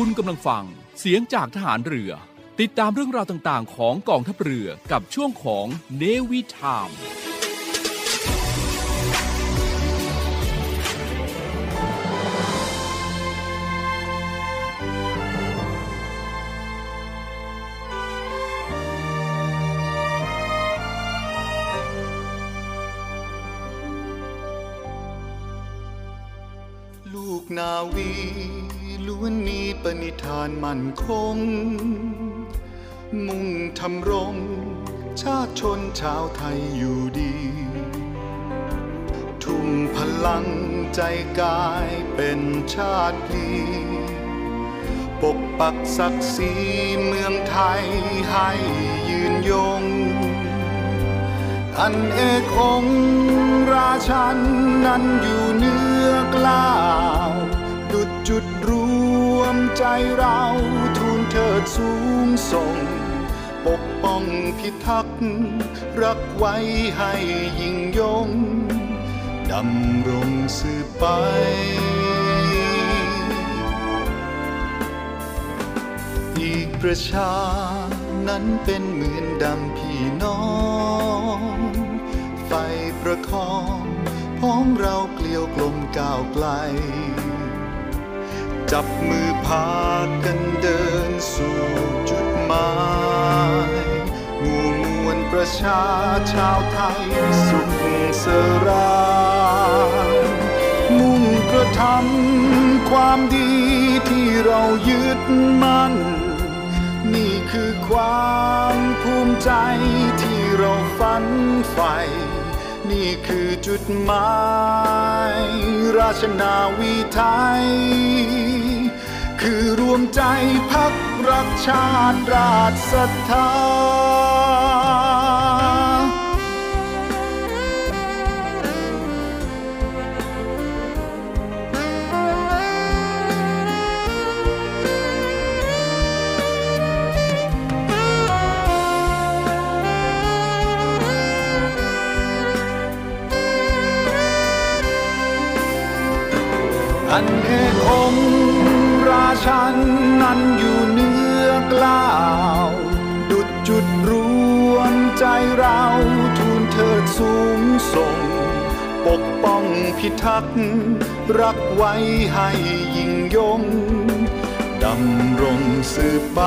คุณกำลังฟังเสียงจากทหารเรือ ติดตามเรื่องราวต่างๆ ของกองทัพเรือกับช่วงของเนวิทามลูกนาวี วันมีปณิธานมั่นคง มุ่งทำรง ชาติชนชาวไทยอยู่ดี ทุ่มพลังใจกายเป็นชาติดีปกปักศักดิ์ศรีเมืองไทยให้ยืนยง อันเอกองราชันนั้นอยู่เนื้อกล้าวดุจจุดรวม ใจเราทูลเถิดสูงส่ง ปกป้องพิทักษ์รักไว้ให้ยิ่งยง ดำรงสืบไปอีกประชานั้นเป็นเหมือนดังพี่น้อง ไฟประคองพ้องเราเกลียวกลมก้าวไกล จับมือพากันเดินสู่จุดหมายหมู่มวลประชาชาวไทยสุขสรายมุ่งกระทำความดีที่เรายึดมั่น นี่คือความภูมิใจที่เราฝันใฝ่ นี่คือจุดหมาย ราชนาวีไทย คือรวมใจพักรักชาติราชศรัทธา อันเอกองค์ราชันนั้นอยู่เนื้อกล้าว ดุจจุดรวมใจเราทูลเถิดสูงส่ง ปกป้องพิทักษ์รักไว้ให้ยิ่งยง ดำรงสืบไป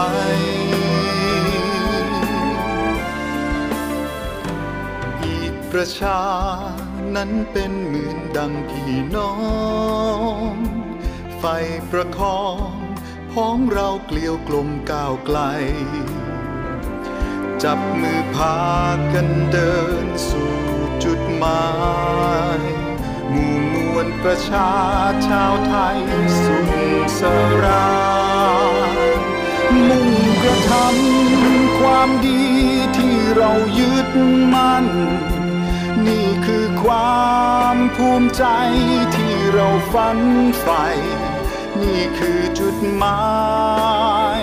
อีกประชา นั้นเป็นเหมือนดังพี่น้อง ไฟประคองพ้องเราเกลียวกลมก้าวไกล จับมือพากันเดินสู่จุดหมายหมู่มวลประชาชาวไทยสุขสรายมุ่งกระทำความดีที่เรายึดมั่น ความภูมิใจที่เราฝันใฝ่นี่คือจุดหมาย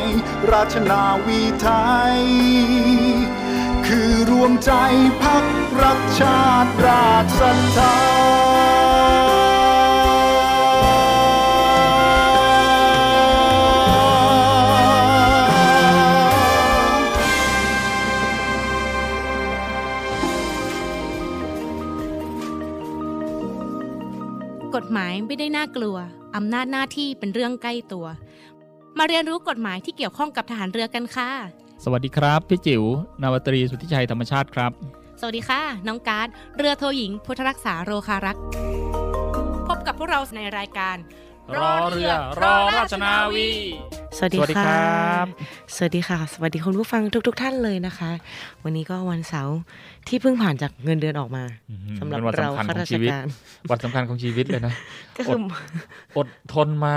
ราชนาวีไทย คือรวมใจพักรักชาติราชศรัทธา กฎหมายไม่ได้น่ากลัว อำนาจหน้าที่เป็นเรื่องใกล้ตัว มาเรียนรู้กฎหมายที่เกี่ยวข้องกับทหารเรือกันค่ะ สวัสดีครับ พี่จิ๋วนาวาตรีสุทธิชัยธรรมชาติครับ สวัสดีค่ะ น้องการ์ดเรือโทหญิงพุทธรักษาโรคารักษ์พบกับพวกเราในรายการ รอเรือรอราชนาวี สวัสดีสวัสดีคค่ะรับสวัสดีค่ะ สวัสดีคุณผู้ฟังทุกๆท่านเลยนะคะ วันนี้ก็วันเสาร์ที่เพิ่งผ่านจากเงินเดือนออกมาอื้อหือสำหรับเป็นวันเราสำคัญข้าของราชชีวิตการวันสำคัญของชีวิตเลยนะก็คืออดทนมา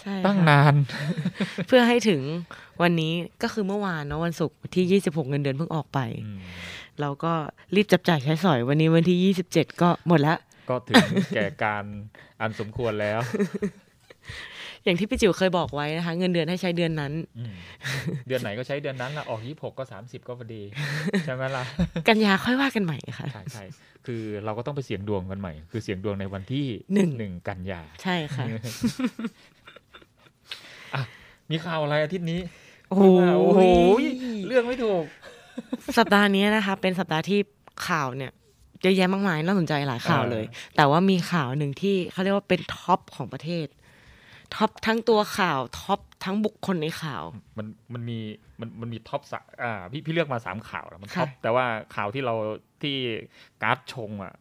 ใช่ตั้งค่ะนาน เพื่อให้ถึงวันนี้ก็คือเมื่อวานเนาะวันศุกร์ที่ 26 เงินเดือนเพิ่งออกไปอืมเราก็รีบจับจ่ายใช้สอยวันนี้วันที่ 27 ก็หมดแล้วก็ถึงแก่การอันสมควรแล้ว อย่างที่พี่จิ๋วเคยบอกไว้นะคะ เงินเดือนให้ใช้เดือนนั้นอืมเดือนไหนก็ใช้เดือนนั้นละออกยี่หกก็สามสิบก็พอดี ใช่ไหมล่ะ กันยาค่อยว่ากันใหม่ค่ะ ใช่ใช่คือเราก็ต้องไปเสี่ยงดวงกันใหม่ คือเสี่ยงดวงในวันที่หนึ่งหนึ่งกันยา ใช่ค่ะมีข่าวอะไรอาทิตย์นี้ โอ้โหโอ้โหเรื่องไม่ถูก สัปดาห์นี้นะคะ เป็นสัปดาห์ที่ข่าวเนี่ยเยอะแยะมากมายน่าสนใจหลายข่าวเลย แต่ว่ามีข่าวหนึ่งที่เขาเรียกว่าเป็นท็อปของประเทศ top ทั้งตัวข่าว top ทั้งบุคคลในข่าว มันมันมีมันมันมี top สะอ่าพี่พี่เลือกมาสามข่าวนะมัน top ค่ะแต่ว่าข่าวที่เราที่การ์ดชงอะ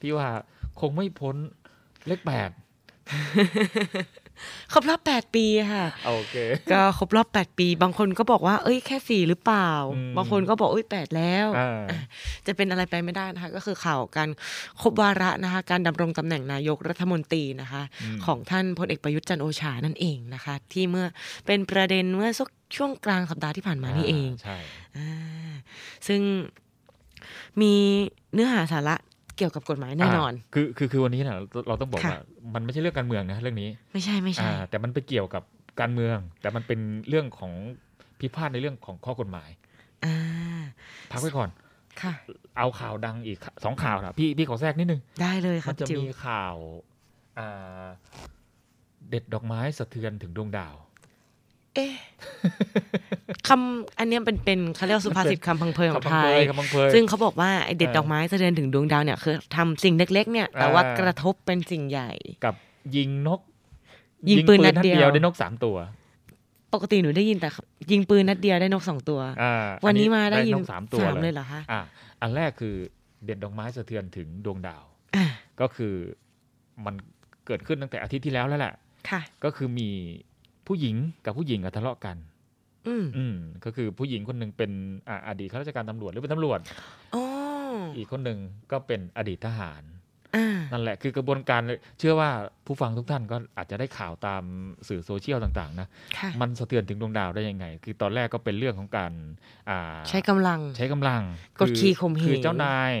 พี่ว่าคงไม่พ้นเลขแปด ครบรอบแปดปีค่ะโอเคก็ครบรอบแปดปี บางคนก็บอกว่า เอ้ยแค่สี่หรือเปล่าอืมบางคนก็บอกเอ้ยแปดแล้วอ่าจะเป็นอะไรไปไม่ได้นะคะ ก็คือข่าวการครบวาระนะคะ การดำรงตำแหน่งนายกรัฐมนตรีนะคะอืมของท่านพลเอกประยุทธ์จันทร์โอชานั่นเองนะคะ ที่เมื่อเป็นประเด็นเมื่อสักช่วงกลางสัปดาห์ที่ผ่านมานี่เองใช่อ่าซึ่งมีเนื้อหาสาระ เกี่ยวกับกฎหมายแน่นอนาคือคือคือวันนี้นะเราเราต้องบอกค่ะว่ามันไม่ใช่เรื่องการเมืองนะเรื่องนี้ ไม่ใช่ไม่ใช่อ่าแต่มันไปเกี่ยวกับการเมือง แต่มันเป็นเรื่องของพิพาทในเรื่องของข้อกฎหมายอ่าพักไว้ก่อนค่ะ เอาข่าวดังอีกสองข่าวนะพี่พี่ขอแทรกนิดนึง ได้เลยคมัรับนจะจิวมีข่าวอ่าเด็ดดอกไม้สะเทือนถึงดวงดาว เอ๊ะคำอันเนี้ยเป็นเป็นเขาเรียกว่าสุภาษิตคำพังเพยของไทยคำพังเพยซึ่งเขาบอกว่าไอเด็ดเออดอกไม้สะเทือนถึงดวงดาวเนี่ยคือทำสิ่งเล็กๆเนี่ย แต่ว่าอ่ากระทบเป็นสิ่งใหญ่ กับยิงนก ยิงปืนนัดเดียวได้นกสามตัว ปกติหนูได้ยินแต่ ยิงปืนนัดเดียวได้นกสองตัวอ่าวันนี้มาได้ยินนกสามตัวสามเลเลยยเหรอคะอ่าอันแรกคือเด็ดดอกไม้สะเทือนถึงดวงดาวอ่าก็คือมันเกิดขึ้นตั้งแต่อาทิตย์ที่แล้วแล้วแหละค่ะก็คือมี ผู้หญิงกับผู้หญิงอะทะเลาะกัน อืมอืมก็คือผู้หญิงคนหนึ่งเป็นอ่าอดีตข้าราชการตำรวจหรือเป็นตำรวจอ๋ออีกคนหนึ่งก็เป็นอดีตทหารอ่านั่นแหละคือกระบวนการเชื่อว่าผู้ฟังทุกท่านก็อาจจะได้ข่าวตามสื่อโซเชียลต่างๆนะค่ะมันสะเทือนถึงดวงดาวได้ยังไง คือตอนแรกก็เป็นเรื่องของการอ่าใช้กำลังใช้กำลังกดขี่ข่มเหงคือเจ้านาย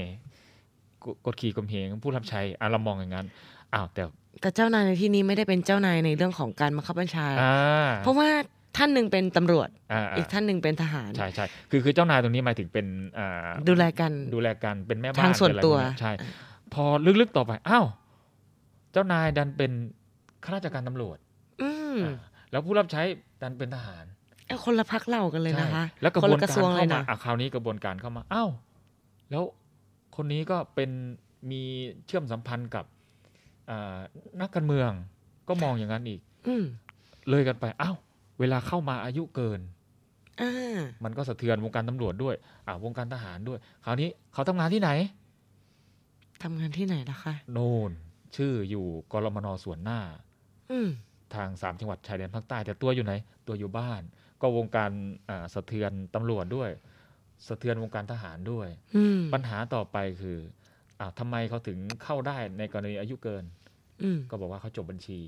กกดขี่ข่มเหงผู้รับใช้อะเรามองอย่างนั้นอ้าวแต่ แต่เจ้านายในที่นี้ไม่ได้เป็นเจ้านายในเรื่องของการบังคับบัญชาอ่าเพราะว่าท่านหนึ่งเป็นตำรวจอ่าอีกท่านหนึ่งเป็นทหาร ใช่ใช่คือคือเจ้านายตรงนี้หมายถึงเป็นอ่าดูแลกัน ดูแลกัน เป็นแม่บ้านทางส่วนเป็อะไรตัวพกใช่ พอลึกๆต่อไป อ้าว เจ้านายดันเป็นข้าราชการตำรวจ อืมอ่าแล้วผู้รับใช้ดันเป็นทหารเอ้ยคนละพักเล่ากันเลยนะคะใช่แล้วกระคนบวละนกการระทรวงเลเข้ายมานะอะคราวนี้กระบวนการเข้ามา อ้าว แล้วคนนี้ก็เป็นมีเชื่อมสัมพันธ์กับอ่า นักการเมืองก็มองอย่างนั้นอีกอืมเลยกันไปอ้าวเวลาเข้ามาอายุเกินอ่ามันก็สะเทือนวงการตำรวจด้วย อ่าวงการทหารด้วย คราวนี้เขาทำงานที่ไหนทำงานที่ไหนล่ะคะ โน่น ชื่ออยู่กรมนส่วนหน้าอืมทางสามจังหวัดชายแดนภาคใต้แต่ตัวอยู่ไหน ตัวอยู่บ้าน ก็วงการอ่าสะเทือนตำรวจด้วย สะเทือนวงการทหารด้วยอืมปัญหาต่อไปคืออ่าทำไมเขาถึงเข้าได้ในกรณีอายุเกินอืม ก็บอกว่าเขาจบบัญชี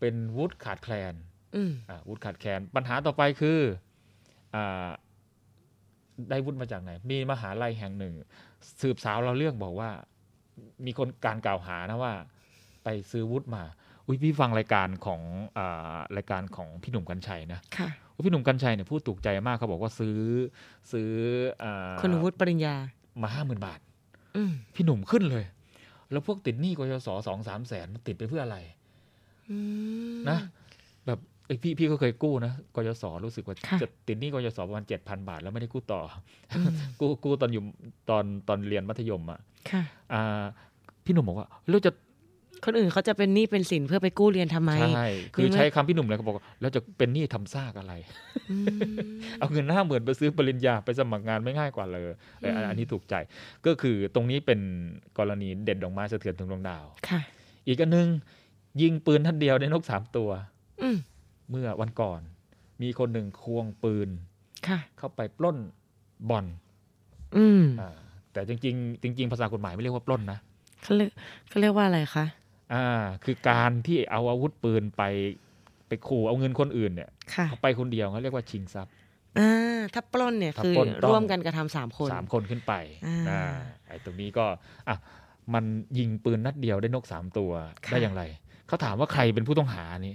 เป็นวุฒิขาดแคลนอืมอ่าวุฒิขาดแคลน ปัญหาต่อไปคืออาได้วุฒิมาจากไหน มีมหาลัยแห่งหนึ่ง สืบสาวเราเรื่องบอกว่า มีคนการกล่าวหานะว่า ไปซื้อวุฒิมา อุ้ยพี่ฟังรายการของอารายการของพี่หนุ่มกัญชัยนะค่ะอุ๊ยพี่หนุ่มกัญชัยเนี่ยพูดถูกใจมากเขาบอกว่าซื้อซื้ออาคุณวุฒิปริญญามาห้าหมื่นบาทอืมพี่หนุ่มขึ้นเลย แล้วพวกติดหนี้กยศสองสามแสนมันติดไปเพื่ออะไรอืมนะ แบบเอ้ยพี่พี่ก็เคยกู้นะกยศรู้สึกว่าค่ะจะติดหนี้กยศประมาณเจ็ดพันบาท แล้วไม่ได้กู้ต่ออืมกู้กู้ตอนอยู่ตอนตอนเรียนมัธยมอะค่ะอ่าพี่หนุ่มบอกว่าเราจะ คนอื่นเขาจะเป็นหนี้เป็นสินเพื่อไปกู้เรียนทำไมใช่คือนี่ไม่ใช้คำพี่หนุ่มเลยเขาบอกว่าแล้วจะเป็นหนี้ทำซากอะไรอืมเอาเงินห้าหมื่นไปซื้อปริญญาไปสมัครงานไม่ง่ายกว่าเลยเอออันอืมอันนี้ถูกใจ ก็คือตรงนี้เป็นกรณีเด็ดดอกไม้สะเทือนถึงดวงดาวค่ะ อีกอันหนึง ยิงปืนท่านเดียวได้นกสามตัวอืมเมื่อวันก่อน มีคนหนึ่งควงปืนค่ะเข้าไปปล้นบ่อนอืมอ่าแต่จริง ๆ จริง ๆ ภาษากฎหมายไม่เรียกว่าปล้นนะเขาเรียกเขาเรียกว่าอะไรคะ อ่าคือการที่เอาอาวุธปืนไปไปขู่เอาเงินคนอื่นเนี่ยค่ะเขาไปคนเดียวเขาเรียกว่าชิงทรัพย์อ่าถ้าปล้นเนี่ยถ้าคือปล้นต้องร่วมกันกระทำสามคนสามคนขึ้นไปอ่าอ่าไอ้ตรงนี้ก็อะมันยิงปืนนัดเดียวได้นกสามตัวค่ะได้อย่างไรเขาถามว่าใครเป็นผู้ต้องหานี่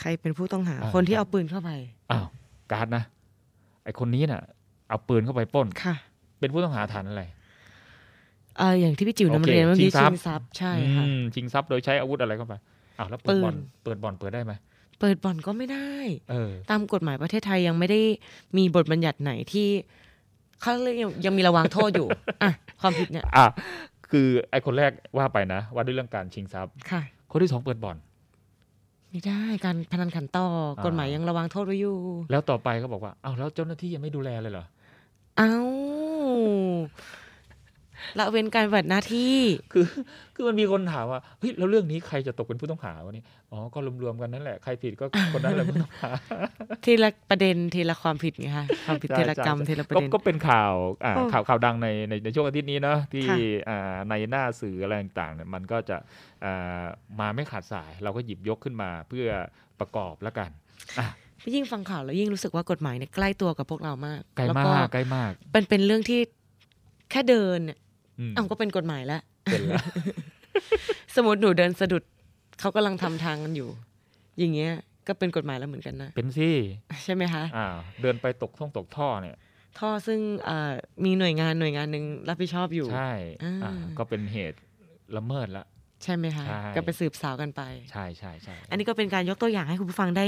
ใครเป็นผู้ต้องหาอ่าคนที่ครับเอาปืนเข้าไปอ้าวการ์ดนะไอ้คนนี้น่ะ เอาปืนเข้าไปปล้นค่ะ เป็นผู้ต้องหาฐานอะไร เอออย่างที่พี่จิ๋วนำโอเคเรียนเมื่อกี้ชิงทรัชิพย์งทรัพย์ใช่ค่ะอืมชิงทรัพย์โดยใช้อาวุธอะไรเข้าไปอ้าวแล้วเปิดปืนบ่อนเปิดบ่อนเปิดได้ไหมเปิดบ่อนก็ไม่ได้เออตามกฎหมายประเทศไทยยังไม่ได้มีบทบัญญัติไหนที่เขาเรียกยังยังมีระวางโทษอยู่อะความผิดเนี่ยอะคือไอ้คนแรกว่าไปนะ ว่าด้วยเรื่องการชิงทรัพย์ค่ะ คนที่สองเปิดบ่อนไม่ได้การพนันขันต่อกฎหมายยังระวางโทษไว้อยู่ แล้วต่อไปก็บอกว่าอ้าวแล้วเจ้าหน้าที่ยังไม่ดูแลเลยเหรอ เอ้า ละเว้นการปฏิบัติหน้าที่คือคือมันมีคนถามว่าเฮ้ยแล้วเรื่องนี้ใครจะตกเป็นผู้ต้องหาวะนี่อ๋อก็รวมๆกันนั่นแหละใครผิดก็คนนั้นแหละผู้ต้องหาทีละประเด็นทีละความผิดไงคะความผิดใช่ทีละกรรมใช่ทีละประก็เด็นก็เป็นข่าวอ่าโอ้ข่าวข่าวดังในในในช่วงอาทิตย์นี้เนอะที่ค่ะอ่าในหน้าสื่ออะไรต่างๆเนี่ยมันก็จะอ่ามาไม่ขาดสาย เราก็หยิบยกขึ้นมาเพื่อประกอบแล้วกันอะยิ่งฟังข่าวแล้วยิ่งรู้สึกว่ากฎหมายเนี่ยใกล้ตัวกับพวกเรามาก ใกล้แล้วมากใกล้มากเป็นเป็นเรื่องที่แค่เดินเนี่ย อืมเอ้าก็เป็นกฎหมายแล้วเป็นแล้วสมมติหนูเดินสะดุดเขากำลังทำทางกันอยู่ อย่างเงี้ย ก็เป็นกฎหมายแล้วเหมือนกันนะ เป็นสิใช่ไหมคะอ่าเดินไปตกท่องตกท่อเนี่ย ท่อซึ่งเอ่อมีหน่วยงานหน่วยงานหนึ่งรับผิดชอบอยู่ ใช่อ่าอ่าก็เป็นเหตุละเมิดละใช่ไหมคะใช่ก็ไปสืบสาวกันไป ใช่ใช่ใช่อันนี้ก็เป็นการยกตัวอย่างให้คุณผู้ฟังได้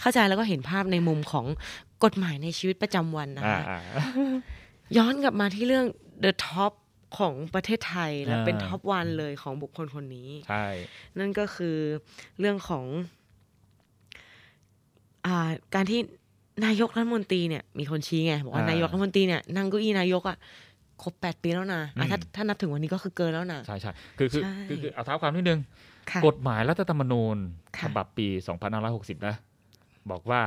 เข้าใจแล้วก็เห็นภาพในมุมของกฎหมายในชีวิตประจำวันนะอ่าคะอ่าย้อนกลับมาที่เรื่อง the top ของประเทศไทยและอ่าเป็นท็อปวันเลยของบุคคลคนนี้ใช่นั่นก็คือเรื่องของอ่าการที่นายกรัฐมนตรีเนี่ยมีคนชี้ไงบอกว่าอ่านนายกรัฐมนตรีเนี่ยนั่งเก้าอี้นายกอะครบแปดปีแล้วนะอะถ้าอืมถ้านับถึงวันนี้ก็คือเกินแล้วนะใช่ใช่คือคือใช่คือคือเอาเท้าความนิดนึงค่ะกฎหมายรัฐธรรมนูญค่ะฉบับปี 2560 นะ บอกว่า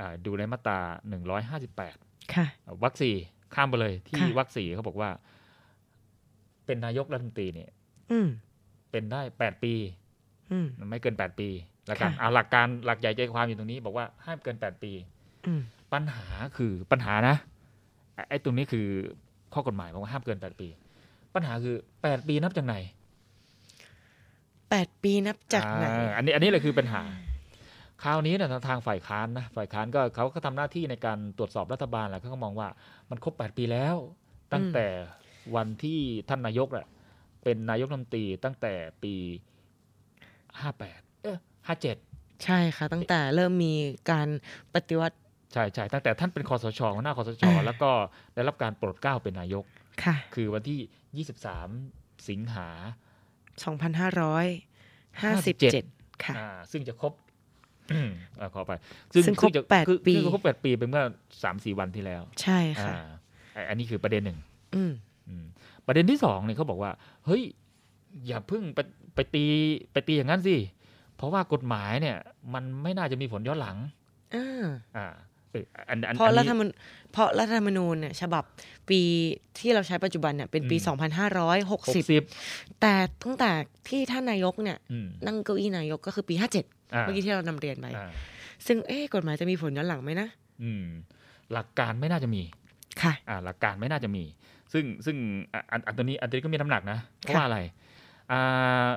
อ่าดูในมาตรา 158 ค่ะวรรคสี่ข้ามไปเลยที่ค่ะวรรคสี่เขาบอกว่า เป็นนายกรัฐมนตรีเนี่ยอืมเป็นได้8ปีอืมไม่เกิน8ปีแล้วกันค่ะเอาหลักการหลักใหญ่ใจความอยู่ตรงนี้ บอกว่าห้ามเกิน8ปีอืมปัญหาคือปัญหานะไอ้ไอ้ตรงนี้คือข้อกฎหมายบอกว่าห้ามเกิน8ปี ปัญหาคือ8ปีนับจากไหนแปดปีนับจากไหนอ่าอันนี้อันนี้แหละคือปัญหา คราวนี้เนี่ยทางฝ่ายค้านนะฝ่ายค้านก็เขาก็ทำหน้าที่ในการตรวจสอบรัฐบาลแหละเขาก็มองว่ามันครบ8ปีแล้ว ตั้งแต่ วันที่ท่านนายกแหละเป็นนายกรัฐมนตรีตั้งแต่ปี58เออ57ใช่ค่ะ ตั้งแต่เริ่มมีการปฏิวัติใช่ใช่ตั้งแต่ท่านเป็นคอสชหัวหน้าคอสชอ่าแล้วก็ได้รับการโปรดเกล้าเป็นนายกค่ะ คือวันที่23สิงหาสองพันห้าร้อยห้าสิบเจ็ดค่ะอ่าซึ่งจะครบอ่าขอไป ซึ่งครบจะแปดคือปีคือครบแปดปีเป็นเมื่อสามสี่วันที่แล้ว ใช่ค่ะอ่าไอ้อันนี้คือประเด็นหนึ่งอืมอืม ประเด็นที่สองเนี่ยเขาบอกว่า เฮ้ย อย่าเพิ่งไปไปตีไปตีอย่างนั้นสิ เพราะว่ากฎหมายเนี่ย มันไม่น่าจะมีผลย้อนหลังอ่าอ่าเอออันอันเพราะอันรัฐนี้ธรรมนูญเพราะรัฐธรรมนูญเนี่ยฉบับปีที่เราใช้ปัจจุบันเนี่ยเป็นปีอืม2560หกสิบแต่ตั้งแต่ที่ท่านนายกเนี่ยอืมนั่งเก้าอี้นายกก็คือปี 57อ่าเมื่อกี้ที่เรานำเรียนไปอ่าซึ่งเอ๊ะกฎหมายจะมีผลย้อนหลังไหมนะอืมหลักการไม่น่าจะมีค่ะอ่าหลักการไม่น่าจะมี ซึ่งซึ่งอะอันอันตัวนี้อันตัวนี้ก็มีน้ำหนักนะเพราะค่ะว่าอะไรอ่า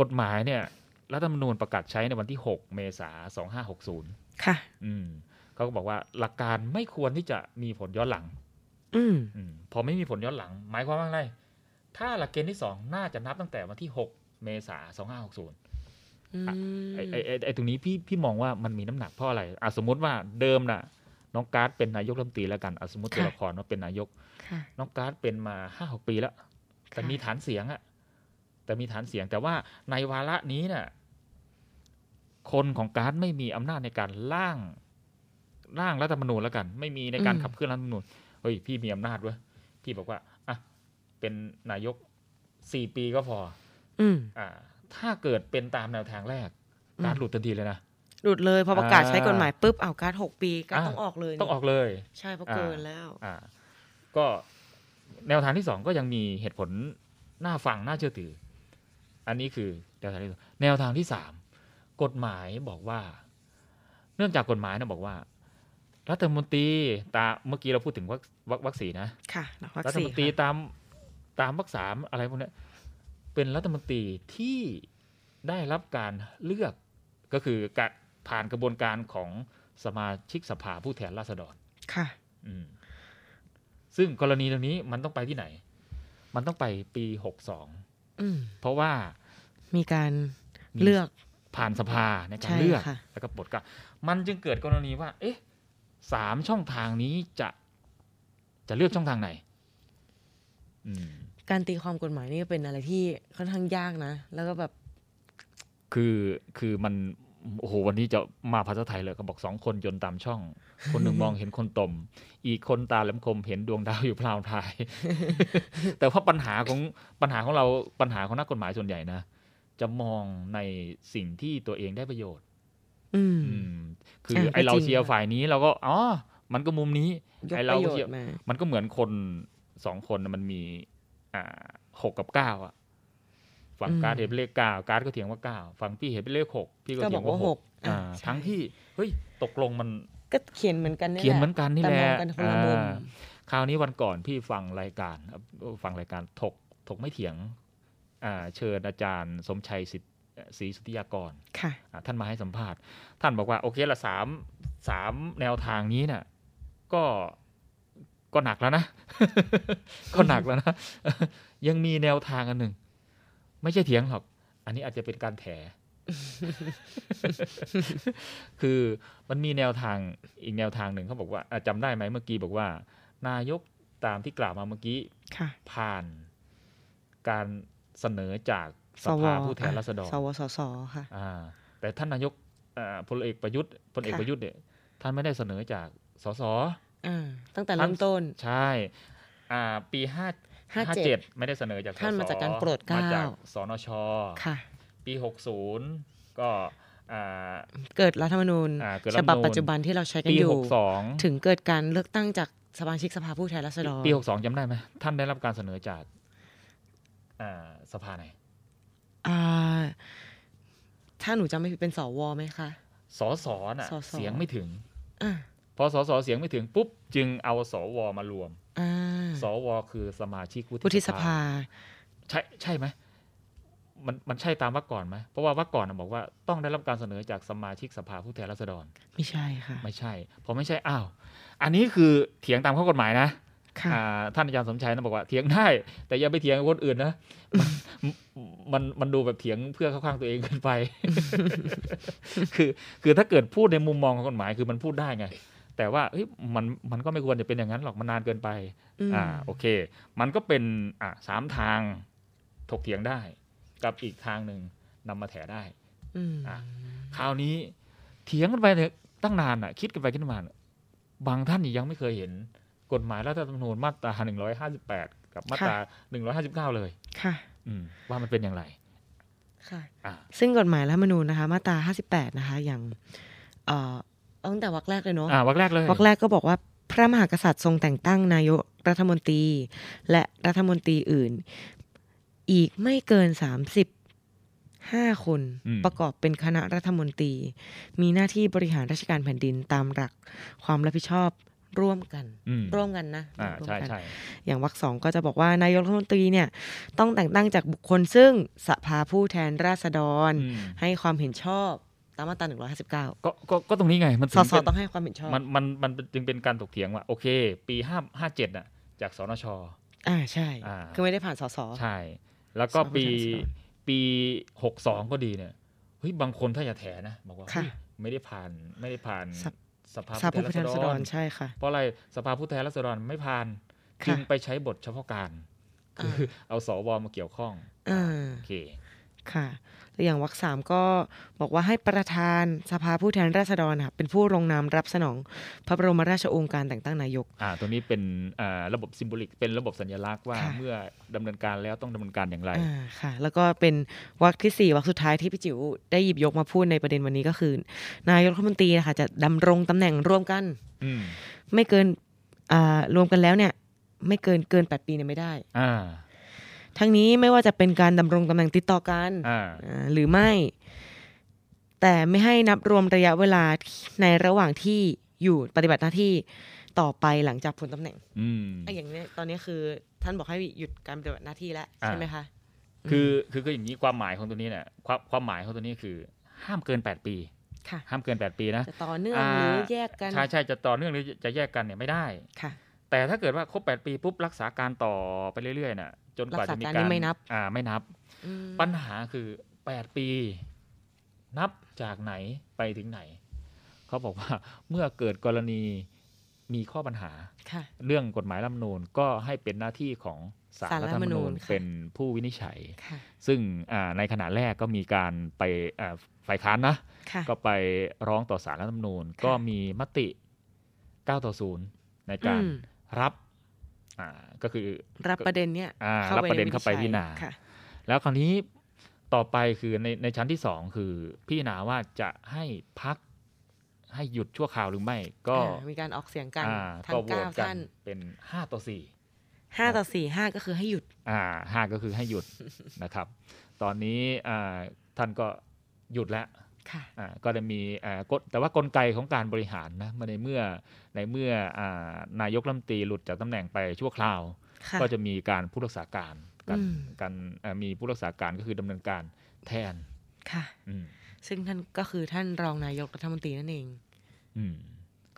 กฎหมายเนี่ยรัฐธรรมนูญประกาศใช้ในวันที่ 6 เมษายน2560 ค่ะ อืมเขาก็บอกว่าหลักการไม่ควรที่จะมีผลย้อนหลัง อืมอมพอไม่มีผลย้อนหลัง หมายความว่าอะไร ถ้าหลักเกณฑ์ที่2น่าจะนับตั้งแต่วันที่ 6 เมษายน2560อืมไอ้ไอ้ไอ้ไอ้ตรงนี้พี่พี่มองว่ามันมีน้ำหนักเพราะอะไรอะสมมติว่าเดิมน่ะ น้องการ์ดเป็นนายกรัฐมนตรีแล้วกันอะสมมติตัวละครว่าเป็นนายกค่ะน้องการ์ดเป็นมาห้าหกปีแล้วแต่ค่ะมีฐานเสียงอะแต่มีฐานเสียงแต่ว่าในวาระนี้เนี่ยคนของการ์ดไม่มีอำนาจในการร่างร่างรัฐธรรมนูญแล้วกัน ไม่มีในการขับเคลื่อนรัฐธรรมนูญเฮ้ยพี่มีอำนาจเว้ยพี่บอกว่าอะเป็นนายกสี่ปีก็พอ อืมอ่า ถ้าเกิดเป็นตามแนวทางแรกการดอืมหลุดทันทีเลยนะ หลุดเลยพอประกาศอ่าใช้กฎหมายปุ๊บเอาการดหกปีการดอ่าต้องออกเลยต้องออกเลย ใช่เพราะอ่าเกินแล้วอ่าก็แนวทางที่สองก็ยังมีเหตุผลน่าฟังน่าเชื่อถือ อันนี้คือแนวทางที่สองแนวทางที่สามกฎหมายบอกว่า เนื่องจากกฎหมายนะบอกว่า รัฐมนตรีตามเมื่อกี้เราพูดถึงวรรควรรควรรคสีนะค่ะหลักวรรครัฐสี่มนตรีค่ะตามตามวรรคสามอะไรพวกเนี้ยเป็นรัฐมนตรีที่ได้รับการเลือกก็คือการ ผ่านกระบวนการของสมาชิกสภาผู้แทนราษฎร ค่ะ อืม ซึ่งกรณีตรงนี้มันต้องไปที่ไหน มันต้องไปปีหกสองอืมเพราะว่ามีการมีเลือกผ่านสภาในการใช่เลือกค่ะแล้วก็ปลดเกล้ามันจึงเกิดกรณีว่า เอ๊ะสามช่องทางนี้จะจะเลือกช่องทางไหนอืมการตีความกฎหมายนี่เป็นอะไรที่ค่อนข้างยากนะ แล้วก็แบบ คือคือมัน โอ้โหวันนี้จะมาภาษาไทยเลยก็บอกสองคนยนต์ตามช่อง คนหนึ่งมองเห็นคนตม อีกคนตาแหลมคมเห็นดวงดาวอยู่พลาวพลาย แต่ว่าปัญหาของปัญหาของเราปัญหาของนักกฎหมายส่วนใหญ่นะ จะมองในสิ่งที่ตัวเองได้ประโยชน์ อืมอืมคืออะไอเราก็จริงเชียร์ค่ะฝ่ายนี้เราก็อ๋อมันก็มุมนี้ยกไอปเราระโยก็ชเชียร์น์มามันก็เหมือนคนสองคนน่ะมันมี อ่าหกกับเก้าอะ ฝั่งการดเห็นเป็นเลขเก้าการดก็เถียงว่าเก้าฝั่งพี่เห็นเป็นเลขหกพี่ก็ก็เถีบยอกงว่าว่าหหกกอ่าอ่าทั้งใช่ที่เฮ้ยตกลงมันก็เขียนเหมือนกันเขียนเหมือนกันนี่แต่แหมละองกันคนละมุมอ่าคราวนี้วันก่อนพี่ฟังรายการครับฟังรายการถกถกไม่เถียงอ่าเชิญอาจารย์สมชัยสิทธิ์ศรีสุทธิยากรค่ะอ่าท่านมาให้สัมภาษณ์ ท่านบอกว่า โอเคละสามสามแนวทางนี้เนี่ยก็ก็หนักแล้วนะ ก็หนักแล้วนะ ยังมีแนวทางอันหนึ่ง ไม่ใช่เถียงหรอก อันนี้อาจจะเป็นการแถ คือมันมีแนวทางอีกแนวทางหนึ่งเขาบอกว่าอะจำได้ไหมเมื่อกี้บอกว่า นายกตามที่กล่าวมาเมื่อกี้ค่ะผ่านการเสนอจากสสวภาผู้แทนราษฎรสวสสค่ะอ่าแต่ท่านนายกอ่าพลเอกประยุทธ์พลเอกค่ะประยุทธ์เนี่ยท่านไม่ได้เสนอจากสสอ่าตั้งแต่เริ่มต้น ใช่อ่าปีห้า ห้าห้าเจ็เจ็ดดไม่ได้เสนอจากสสท่านมาจากการโปรดเกล้ามาจากสนชค่ะ ปีหกศูนย์ก็อ่าเกิดรัฐธรรมนูญอ่าเกิดฉรัฐธรรมนูญบับปัจจุบันที่เราใช้กันปีอยู่หกสองถึงเกิดการเลือกตั้งจากสมาชิกสภาผู้แทนราษฎรปีหกสองจำได้ไหมท่านได้รับการเสนอจากอ่าสภาไหนอ่าถ้าหนูจำไม่ผิดเป็นสวไหมคะสสน่ะสสเสียงไม่ถึงอ่า พอสสเสียงไม่ถึงปุ๊บ จึงเอาสวมารวมอ่าสวคือสมาชิกวุฒิสภา ใช่ใช่ไหมมันมันใช่ตามวรรคก่อนไหมเพราะว่าวักก่อนน่ะบอกว่าต้องได้รับการเสนอจากสมาชิกสภาผู้แทนราษฎร ไม่ใช่ค่ะ ไม่ใช่พอไม่ใช่อ้าวอันนี้คือเถียงตามข้อกฎหมายนะค่ะอ่าท่านอาจารย์สมชัยนะบอกว่าเถียงได้ แต่อย่าไปเถียงกับคนอื่นนะมันมันมันดูแบบเถียงเพื่อเข้าข้างตัวเองเกินไป คือคือถ้าเกิดพูดในมุมมองของกฎหมายคือมันพูดได้ไง แต่ว่าเฮ้ยมันมันก็ไม่ควรจะเป็นอย่างนั้นหรอกมันนานเกินไปอืมอ่าโอเค มันก็เป็นอ่าสามทางถกเถียงได้ กับอีกทางหนึ่งนำมาแถได้อืมอะคราวนี้เถียงกันไปเนี่ยตั้งนานอะ คิดกันไปคิดมาน่ะบางท่านยังไม่เคยเห็นกฎหมายรัฐธรรมนูญมาตราหนึ่งร้อยห้าสิบแปดกับมาตราหนึ่งร้อยห้าสิบเก้าเลย ค่ะอืมว่ามันเป็นอย่างไร ค่ะอ่าซึ่งกฎหมายรัฐธรรมนูญนะคะ มาตรา 58 นะคะ อย่างเอ่อเอา ตั้งแต่วรรคแรกเลยเนาะอ่าวักแรกเลยวรรคแรกก็บอกว่าพระมหากษัตริย์ทรงแต่งตั้งนายกรัฐมนตรี และรัฐมนตรีอื่น อีกไม่เกิน35คนประกอบเป็นคณะรัฐมนตรี มีหน้าที่บริหารราชการแผ่นดินตามหลักความรับผิดชอบร่วมกันอืมร่วมกันนะอ่าร่วมใช่กันใช่อย่างวรรคสองก็จะบอกว่านายกรัฐมนตรีเนี่ย ต้องแต่งตั้งจากบุคคลซึ่งสภาผู้แทนราษฎรอืมให้ความเห็นชอบ ตามมาตรา159ก็ก็ก็ตรงนี้ไง มันสถึงสเป็นต้องให้ความเห็นชอบมันมันมันจึงเป็นการถกเถียงว่าโอเค ปีห้าห้าเจ็ดน่ะจากสนช อ่าใช่อ่า คือไม่ได้ผ่านสส ใช่ แล้วก็สองปีผู้แทนราษฎรปีหกสองก็ดีเนี่ยเฮ้ยบางคนถ้าอย่าแถนะบอกว่าค่ะเฮ้ยไม่ได้ผ่านไม่ได้ผ่านสภ สภาสภาผู้ผู้แทแทนนราราษษฎฎรรใช่ค่ะ เพราะอะไรสภาผู้แทนราษฎรไม่ผ่านค่ะจึงไปใช้บทเฉพาะการอ่าคือเอาสวมาเกี่ยวข้องอ่า โอเค ค่ะ แล้วอย่างวรรคสามก็บอกว่าให้ประธานสภาผู้แทนราษฎรค่ะเป็นผู้ลงนามรับสนอง พระบรมราชโองการแต่งตั้งนายกอ่าตัวนี้เป็นอ่าระบบซิมโบลิกเป็นระบบสัญลักษณ์ว่าค่ะเมื่อดำเนินการแล้วต้องดำเนินการอย่างไรอ่าค่ะ แล้วก็เป็นวรรคที่สี่วรรคสุดท้ายที่พี่จิ๋วได้หยิบยกมาพูดในประเด็นวันนี้ก็คือ นายกรัฐมนตรีนะคะจะดำรงตำแหน่งร่วมกันอืมไม่เกินอ่ารวมกันแล้วเนี่ย ไม่เกินเกินแปดปีเนี่ยไม่ได้อ่า ทั้งนี้ไม่ว่าจะเป็นการดำรงตำแหน่งติดต่อกันอ่าอ่าหรือไม่ แต่ไม่ให้นับรวมระยะเวลาในระหว่างที่อยู่ปฏิบัติหน้าที่ต่อไปหลังจากพ้นตำแหน่งอืมไอ้อย่างเนี้ยตอนนี้คือท่านบอกให้หยุดการปฏิบัติหน้าที่แล้วอ่าใช่ไหมคะคือคือคืออย่างนี้ความหมายของตัวนี้เนี่ยความความหมายของตัวนี้คือห้ามเกิน 8 ปีค่ะห้ามเกิน 8 ปีนะจะต่อเนื่องอ่าหรือแยกกันใช่ใช่จะต่อเนื่องหรือจะแยกกันเนี่ยไม่ได้ค่ะ แต่ถ้าเกิดว่าครบ 8 ปีปุ๊บรักษาการต่อไปเรื่อยๆน่ะ จนกว่าจะมีรักษาการการนี่ไม่นับ อ่าไม่นับอืมปัญหาคือ 8 ปี นับจากไหนไปถึงไหน เขาบอกว่าเมื่อเกิดกรณีมีข้อปัญหาค่ะเรื่องกฎหมายรัฐธรรมนูญก็ให้เป็นหน้าที่ของศาลศาลรัรัฐฐธรธรรรมมนูนูญญค่ะเป็นผู้วินิจฉัยค่ะซึ่งอ่าในขณะแรกก็มีการไปอ่าฝ่ายค้านนะค่ะก็ไปร้องต่อศาลรัฐธรรมนูญ ก็มีมติ 9 ต่อ 0 ในการอืม รับอ่าก็คือรับประเด็นเนี้ยอ่าข้รับประเด็นเข้าไปใพิจารณาค่ะแล้วคราวนี้ต่อไปคือในในชั้นที่สองคือพิจารณาว่าจะให้พักให้หยุดชั่วคราวหรือไม่ ก็อ่ามีการออกเสียงกันอ่าทั้ก็งโหวเก้าตกันท่านเป็นห้าต่อสี่ห้าต่อสี่ห้าก็คือให้หยุด อ่าห้าก็คือให้หยุดนะครับ ตอนนี้อ่าท่านก็หยุดแล้วค่ะอ่า ก็จะมีอ่ากฎแต่ว่ากลไกของการบริหารนะมาในเมื่อในเมื่ออ่านายกรัฐมนตรีหลุดจากตำแหน่งไปชั่วคราวค่ะก็จะมีการผู้รักษาการการอืมการอ่ามีผู้รักษาการก็คือดำเนินการแทนค่ะอืมซึ่งท่านก็คือท่านรองนายกรัฐมนตรีนั่นเองอืม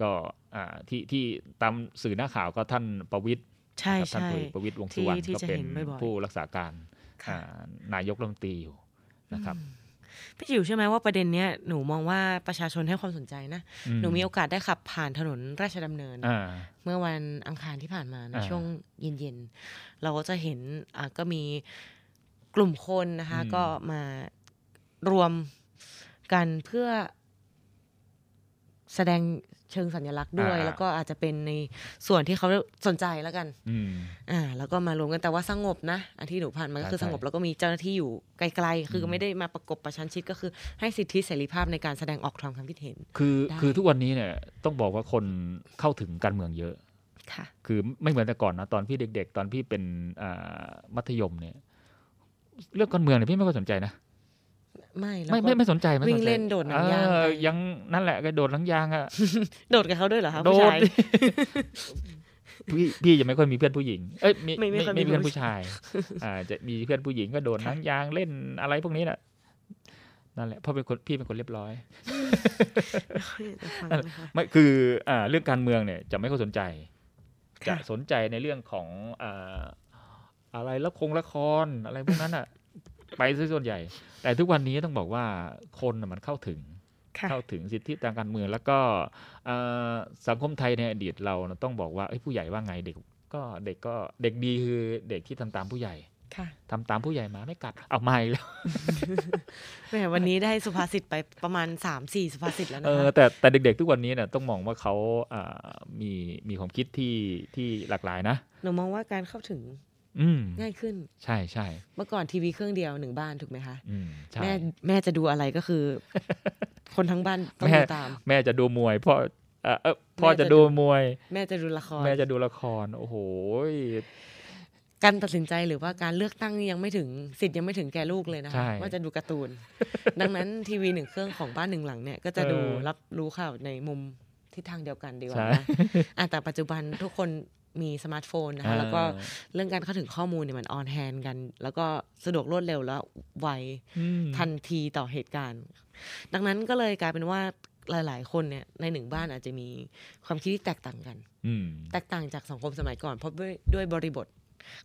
ก็อ่าที่ที่ตามสื่อหน้าข่าวก็ท่านประวิตยใช่นะครับท่านใช่พลเอกประวิตยวงษ์สุวรรณที่ก็จะเป็นเห็นบ่อยๆผู้รักษาการค่ะอ่านายกรัฐมนตรีอยู่นะครับอืม พี่จิ๋วใช่ไหมว่าประเด็นเนี้ยหนูมองว่าประชาชนให้ความสนใจนะ หนูมีโอกาสได้ขับผ่านถนนราชดำเนินอ่าเมื่อวันอังคารที่ผ่านมาในอ่าช่วงเย็นๆ เราก็จะเห็นอะก็มีกลุ่มคนนะคะอืมก็มารวมกันเพื่อแสดง เชิงสัญลักษณ์ด้วย แล้วก็อาจจะเป็นในส่วนที่เขาสนใจแล้วกันอืมอ่าแล้วก็มารวมกันแต่ว่าสงบนะอันที่หนูผ่านมาก็คือใช่สงบแล้วก็มีเจ้าหน้าที่อยู่ไกลๆ คืออมไม่ได้มาประกบประชันชิดก็คือให้สิทธิเสรีภาพในการแสดงออกทางความคิดเห็น คือได้คือทุกวันนี้เนี่ยต้องบอกว่าคนเข้าถึงการเมืองเยอะค่ะคือไม่เหมือนแต่ก่อนนะตอนพี่เด็ก ๆ ตอนพี่เป็นอ่ามัธยมเนี่ยเรื่องการเมืองเนี่ยพี่ไม่ค่อยสนใจนะ ไม่แล้วไม่ก็ไม่ไม่สนใจไม่สนใจวิ่งเล่นโดดหนังยางเออไปยังนั่นแหละก็โดดหนังยางอะโดดกับเขาด้วยเหรอคะโดผู้ดชายพี่พี่จะไม่ค่อยมีเพื่อนผู้หญิง เอ้ยมีไม่ไม่ไม่ค่อยไม่มีมีเพื่อนผู้ผู้ชาย อ่า จะมีเพื่อนผู้หญิงก็โดดหนังยางเล่นอะไรพวกนี้แหละนั่นแหละเพราะเป็นคนพี่เป็นคนเรียบร้อยจะฟังนะคะไม่คืออ่าเรื่องการเมืองเนี่ยจะไม่ค่อยสนใจจะค่ะสนใจในเรื่องของอ่าอะไรละครละครอะไรพวกนั้นอะ ไปซะส่วนใหญ่ แต่ทุกวันนี้ต้องบอกว่าคนน่ะมันเข้าถึงค่ะเข้าถึงสิทธิทางการเมือง แล้วก็อ่าสังคมไทยในอดีตเรานะต้องบอกว่าเอ้ยผู้ใหญ่ว่าไงเด็กก็เด็กก็เด็กดีคือเด็กที่ทำตามผู้ใหญ่ค่ะทำตามผู้ใหญ่มาไม่กัดเอาไม่แล้วแหมวันนี้ได้สุภาษิตไปประมาณสามสี่สุภาษิตแล้วเอนะอคะแต่แต่เด็กๆทุกวันนี้เนี่ยต้องมองว่าเขาอ่ามีมีความคิดที่ที่หลากหลายนะหนูมองว่าการเข้าถึงอืม ง่ายขึ้น ใช่ใช่เมื่อก่อนทีวีเครื่องเดียวหนึ่งบ้านถูกไหมคะอืมใช่แม่แม่จะดูอะไรก็คือ คนทั้งบ้านต้องแม่ดูตาม แม่จะดูมวยพ่อเออเออพ่อแม่จะจะดูดูมวย แม่จะดูละคร แม่จะดูละคร โอ้โหการตัดสินใจหรือว่าการเลือกตั้งยังไม่ถึงสิทธิ์ยังไม่ถึงแก่ลูกเลยนะใช่คะว่าจะดูการ์ตูน ดังนั้นทีวีหนึ่งเครื่องของบ้านหนึ่งหลังเนี่ยก็จะดูเออรับรู้ข่าวในมุมทิศทางเดียวกันดีกว่าใช่นะอะแต่ปัจจุบันทุกคน มีสมาร์ทโฟนนะคะแล้วก็อ่าเรื่องการเข้าถึงข้อมูลเนี่ยมัน on hand กัน แล้วก็สะดวกรวดเร็วแล้วไวอืมทันทีต่อเหตุการณ์ ดังนั้นก็เลยกลายเป็นว่าหลาย ๆ คนเนี่ยในหนึ่งบ้านอาจจะมีความคิดที่แตกต่างกันอืมแตกต่างจากสังคมสมัยก่อน เพราะด้วยด้วยบริบท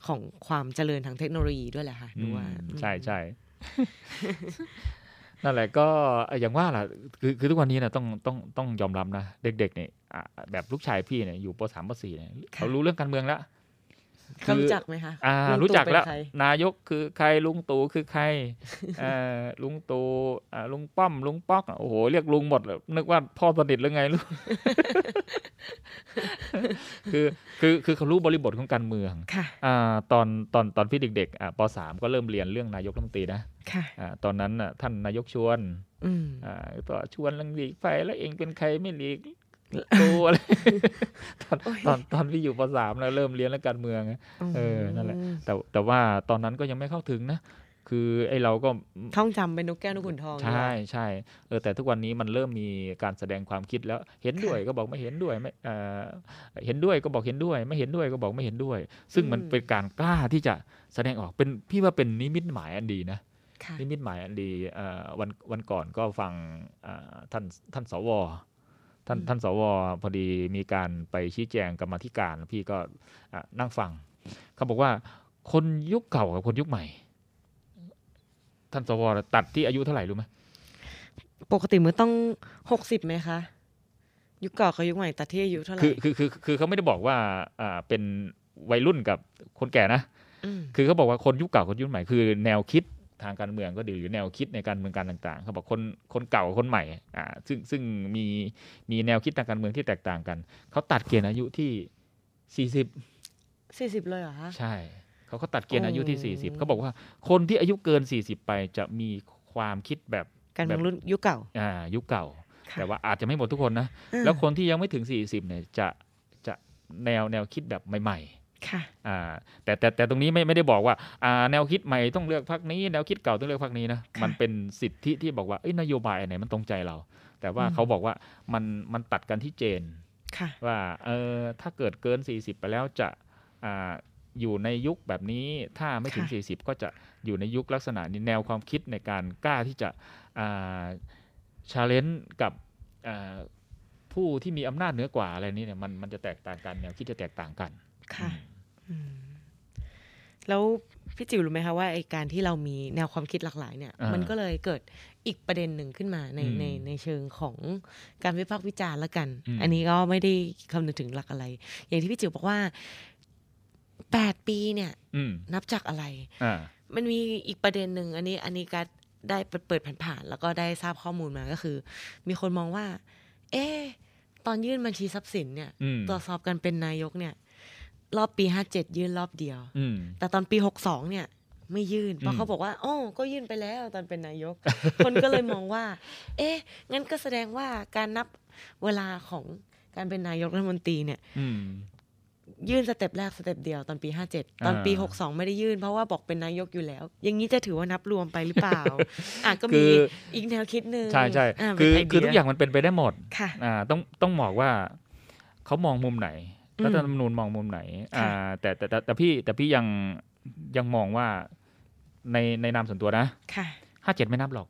ของความเจริญทางเทคโนโลยีด้วยแหละค่ะหนูว่าอืมใช่ใช่นั่นแหละก็เอ่ออย่างว่าล่ะคือคือทุกวันนี้นะต้องต้องต้องยอมรับนะเด็กๆเนี่ยอะ แบบลูกชายพี่เนี่ยอยู่ปสามปสี่เนี่ยเขารู้เรื่องการเมืองแล้วเขารู้จักไหมคะอ่าลุงตู่รู้จักแล้วเป็นใครนายกคือใครลุงตู่คือใครเอ่อลุงตู่อ่าลุงป้อม ลุงป๊อกอะโอ้โหเรียกลุงหมดเลยนึกว่าพ่อสนิทหรือไงลูกคือคือคือเขารู้บริบทของการเมืองค่ะอ่าตอนตอนตอนพี่เด็กๆอ่าปสามก็เริ่มเรียนเรื่องนายกรัฐมนตรีนะค่ะอ่าตอนนั้นน่ะท่านนายกชวนอืมอ่าก็ชวนลังหลีกไปแล้วเองเป็นใครไม่หลีก ตัวอะไรตอนตอนตอนพี่อยู่ปสามแล้วเริ่มเรียนเรื่องการเมืองเออนั่นแหละแต่แต่ว่าตอนนั้นก็ยังไม่เข้าถึงนะคือไอ้เราก็ท่องจำเป็นนกแก้วนกขุนทอง ใช่ใช่เออแต่ทุกวันนี้มันเริ่มมีการแสดงความคิดแล้วเห็นด้วยก็บอกไม่เห็นด้วยไม่เออเห็นด้วยก็บอกเห็นด้วย ไม่เห็นด้วยก็บอกไม่เห็นด้วย ซึ่งมันเป็นการกล้าที่จะแสดงออกเป็นพี่ว่าเป็นนิมิตหมายอันดีนะค่ะนิมิตหมายอันดีเอ่อวันวันก่อนก็ฟังเอ่อท่านท่านสว ท่านท่านสวพอดีมีการไปชี้แจงกรรมาธิการ พี่ก็อะนั่งฟัง เขาบอกว่าคนยุคเก่ากับคนยุคใหม่ ท่านสวตัดที่อายุเท่าไหร่รู้ไหมปกติมือต้องหกสิบไหมคะยุคเก่ากับยุคใหม่ตัดที่อายุเท่าไหร่คือคือคือคือเขาไม่ได้บอกว่าอ่าเป็นวัยรุ่นกับคนแก่นะมคือเขาบอกว่าคนยุคเก่าคนยุคใหม่คือ แนวคิด ทางการเมืองก็ดีหรือแนวคิดในการเมืองการต่างๆเขาบอกคนคนเก่ากับคนใหม่อ่าซึ่งซึ่งมีมีแนวคิดทางการเมืองที่แตกต่างกันเขาตัดเกณฑ์อายุที่สี่สิบสี่สิบเลยเหรอคะใช่เขาก็ตัดเกณฑ์อายุที่โอ้สี่สิบเขาบอกว่าคนที่อายุเกินสี่สิบไปจะมีความคิดแบบการเมืองรุ่นยุคเก่าอ่ายุคเก่าค่ะแต่ว่าอาจจะไม่หมดทุกคนนะอ่าแล้วคนที่ยังไม่ถึง40เนี่ยจะจะแนวแนวคิดแบบใหม่ ค่ะๆอ่าแต่แต่แต่ตรงนี้ไม่ไม่ได้บอกว่าอ่าแนวคิดใหม่ต้องเลือกพรรคนี้ แนวคิดเก่าต้องเลือกพรรคนี้นะค่ะมันเป็นสิทธิที่บอกว่าเอ้ยนโยบายอันไหนมันตรงใจเรา แต่ว่าอืมเขาบอกว่ามันมันตัดกันที่เจนค่ะว่าเออถ้าเกิดเกิน 40 ไปแล้วจะอ่าอยู่ในยุคแบบนี้ถ้าไม่ถึงค่ะ40 ก็จะอยู่ในยุคลักษณะนี้แนวความคิดในการกล้าที่จะชาเลนจ์กับอ่าผู้ที่มีอำนาจเหนือกว่าอะไรนี้เนี่ยมันมันจะแตกต่างกันแนวคิดจะแตกต่างกัน ค่ะอืมแล้วพี่จิ๋วรู้ไหมคะว่าไอการที่เรามีแนวความคิดหลากหลายเนี่ยอ่ามัมันก็เลยเกิดอีกประเด็นหนึ่งขึ้นมาในอืมในในเชิงของการวิพากษ์วิจารณ์ละกันอืมอันนี้ก็ไม่ได้คำนึงถึงหลักอะไร อย่างที่พี่จิ๋วบอกว่าแปดปีเนี่ยอืมนับจากอะไรอ่ามันมีอีกประเด็นหนึ่งอันนี้ อันนี้ก็ได้เปิดเปิดผ่านๆแล้วก็ได้ทราบข้อมูลมาก็คือ มีคนมองว่า เอ๊ะตอนยื่นบัญชีทรัพย์สินเนี่ยอืมตรวจสอบกันเป็นนายกเนี่ย รอบปีห้าเจ็ดยื่นรอบเดียวอืมแต่ตอนปีหกสองเนี่ย ไม่ยื่น เพราะอืมเขาบอกว่า โอ้ก็ยื่นไปแล้วตอนเป็นนายก คนก็เลยมองว่า เอ๊ะ งั้นก็แสดงว่าการนับเวลาของการเป็นนายกรัฐมนตรีเนี่ยอืมยื่น step แรก step เดียวตอนปี57ตอนปีอ่า62ไม่ได้ยื่นเพราะว่าบอกเป็นนายกอยู่แล้ว อย่างนี้จะถือว่านับรวมไปหรือเปล่าอะก็คืมีออีกแนวคิดหนึ่งใช่ใช่าคือเป็นไเดีคือทุกอย่างมันเป็นไปได้หมดค่ะอ่าต้องต้องบอกว่าเขามองมุมไหนอืม รัฐธรรมนูญมองมุมไหนค่ะอ่าแต่แต่แต่แต่พี่แต่พี่ยังยังมองว่าในในนามส่วนตัวนะค่ะห้าเจ็ดไม่นับหรอก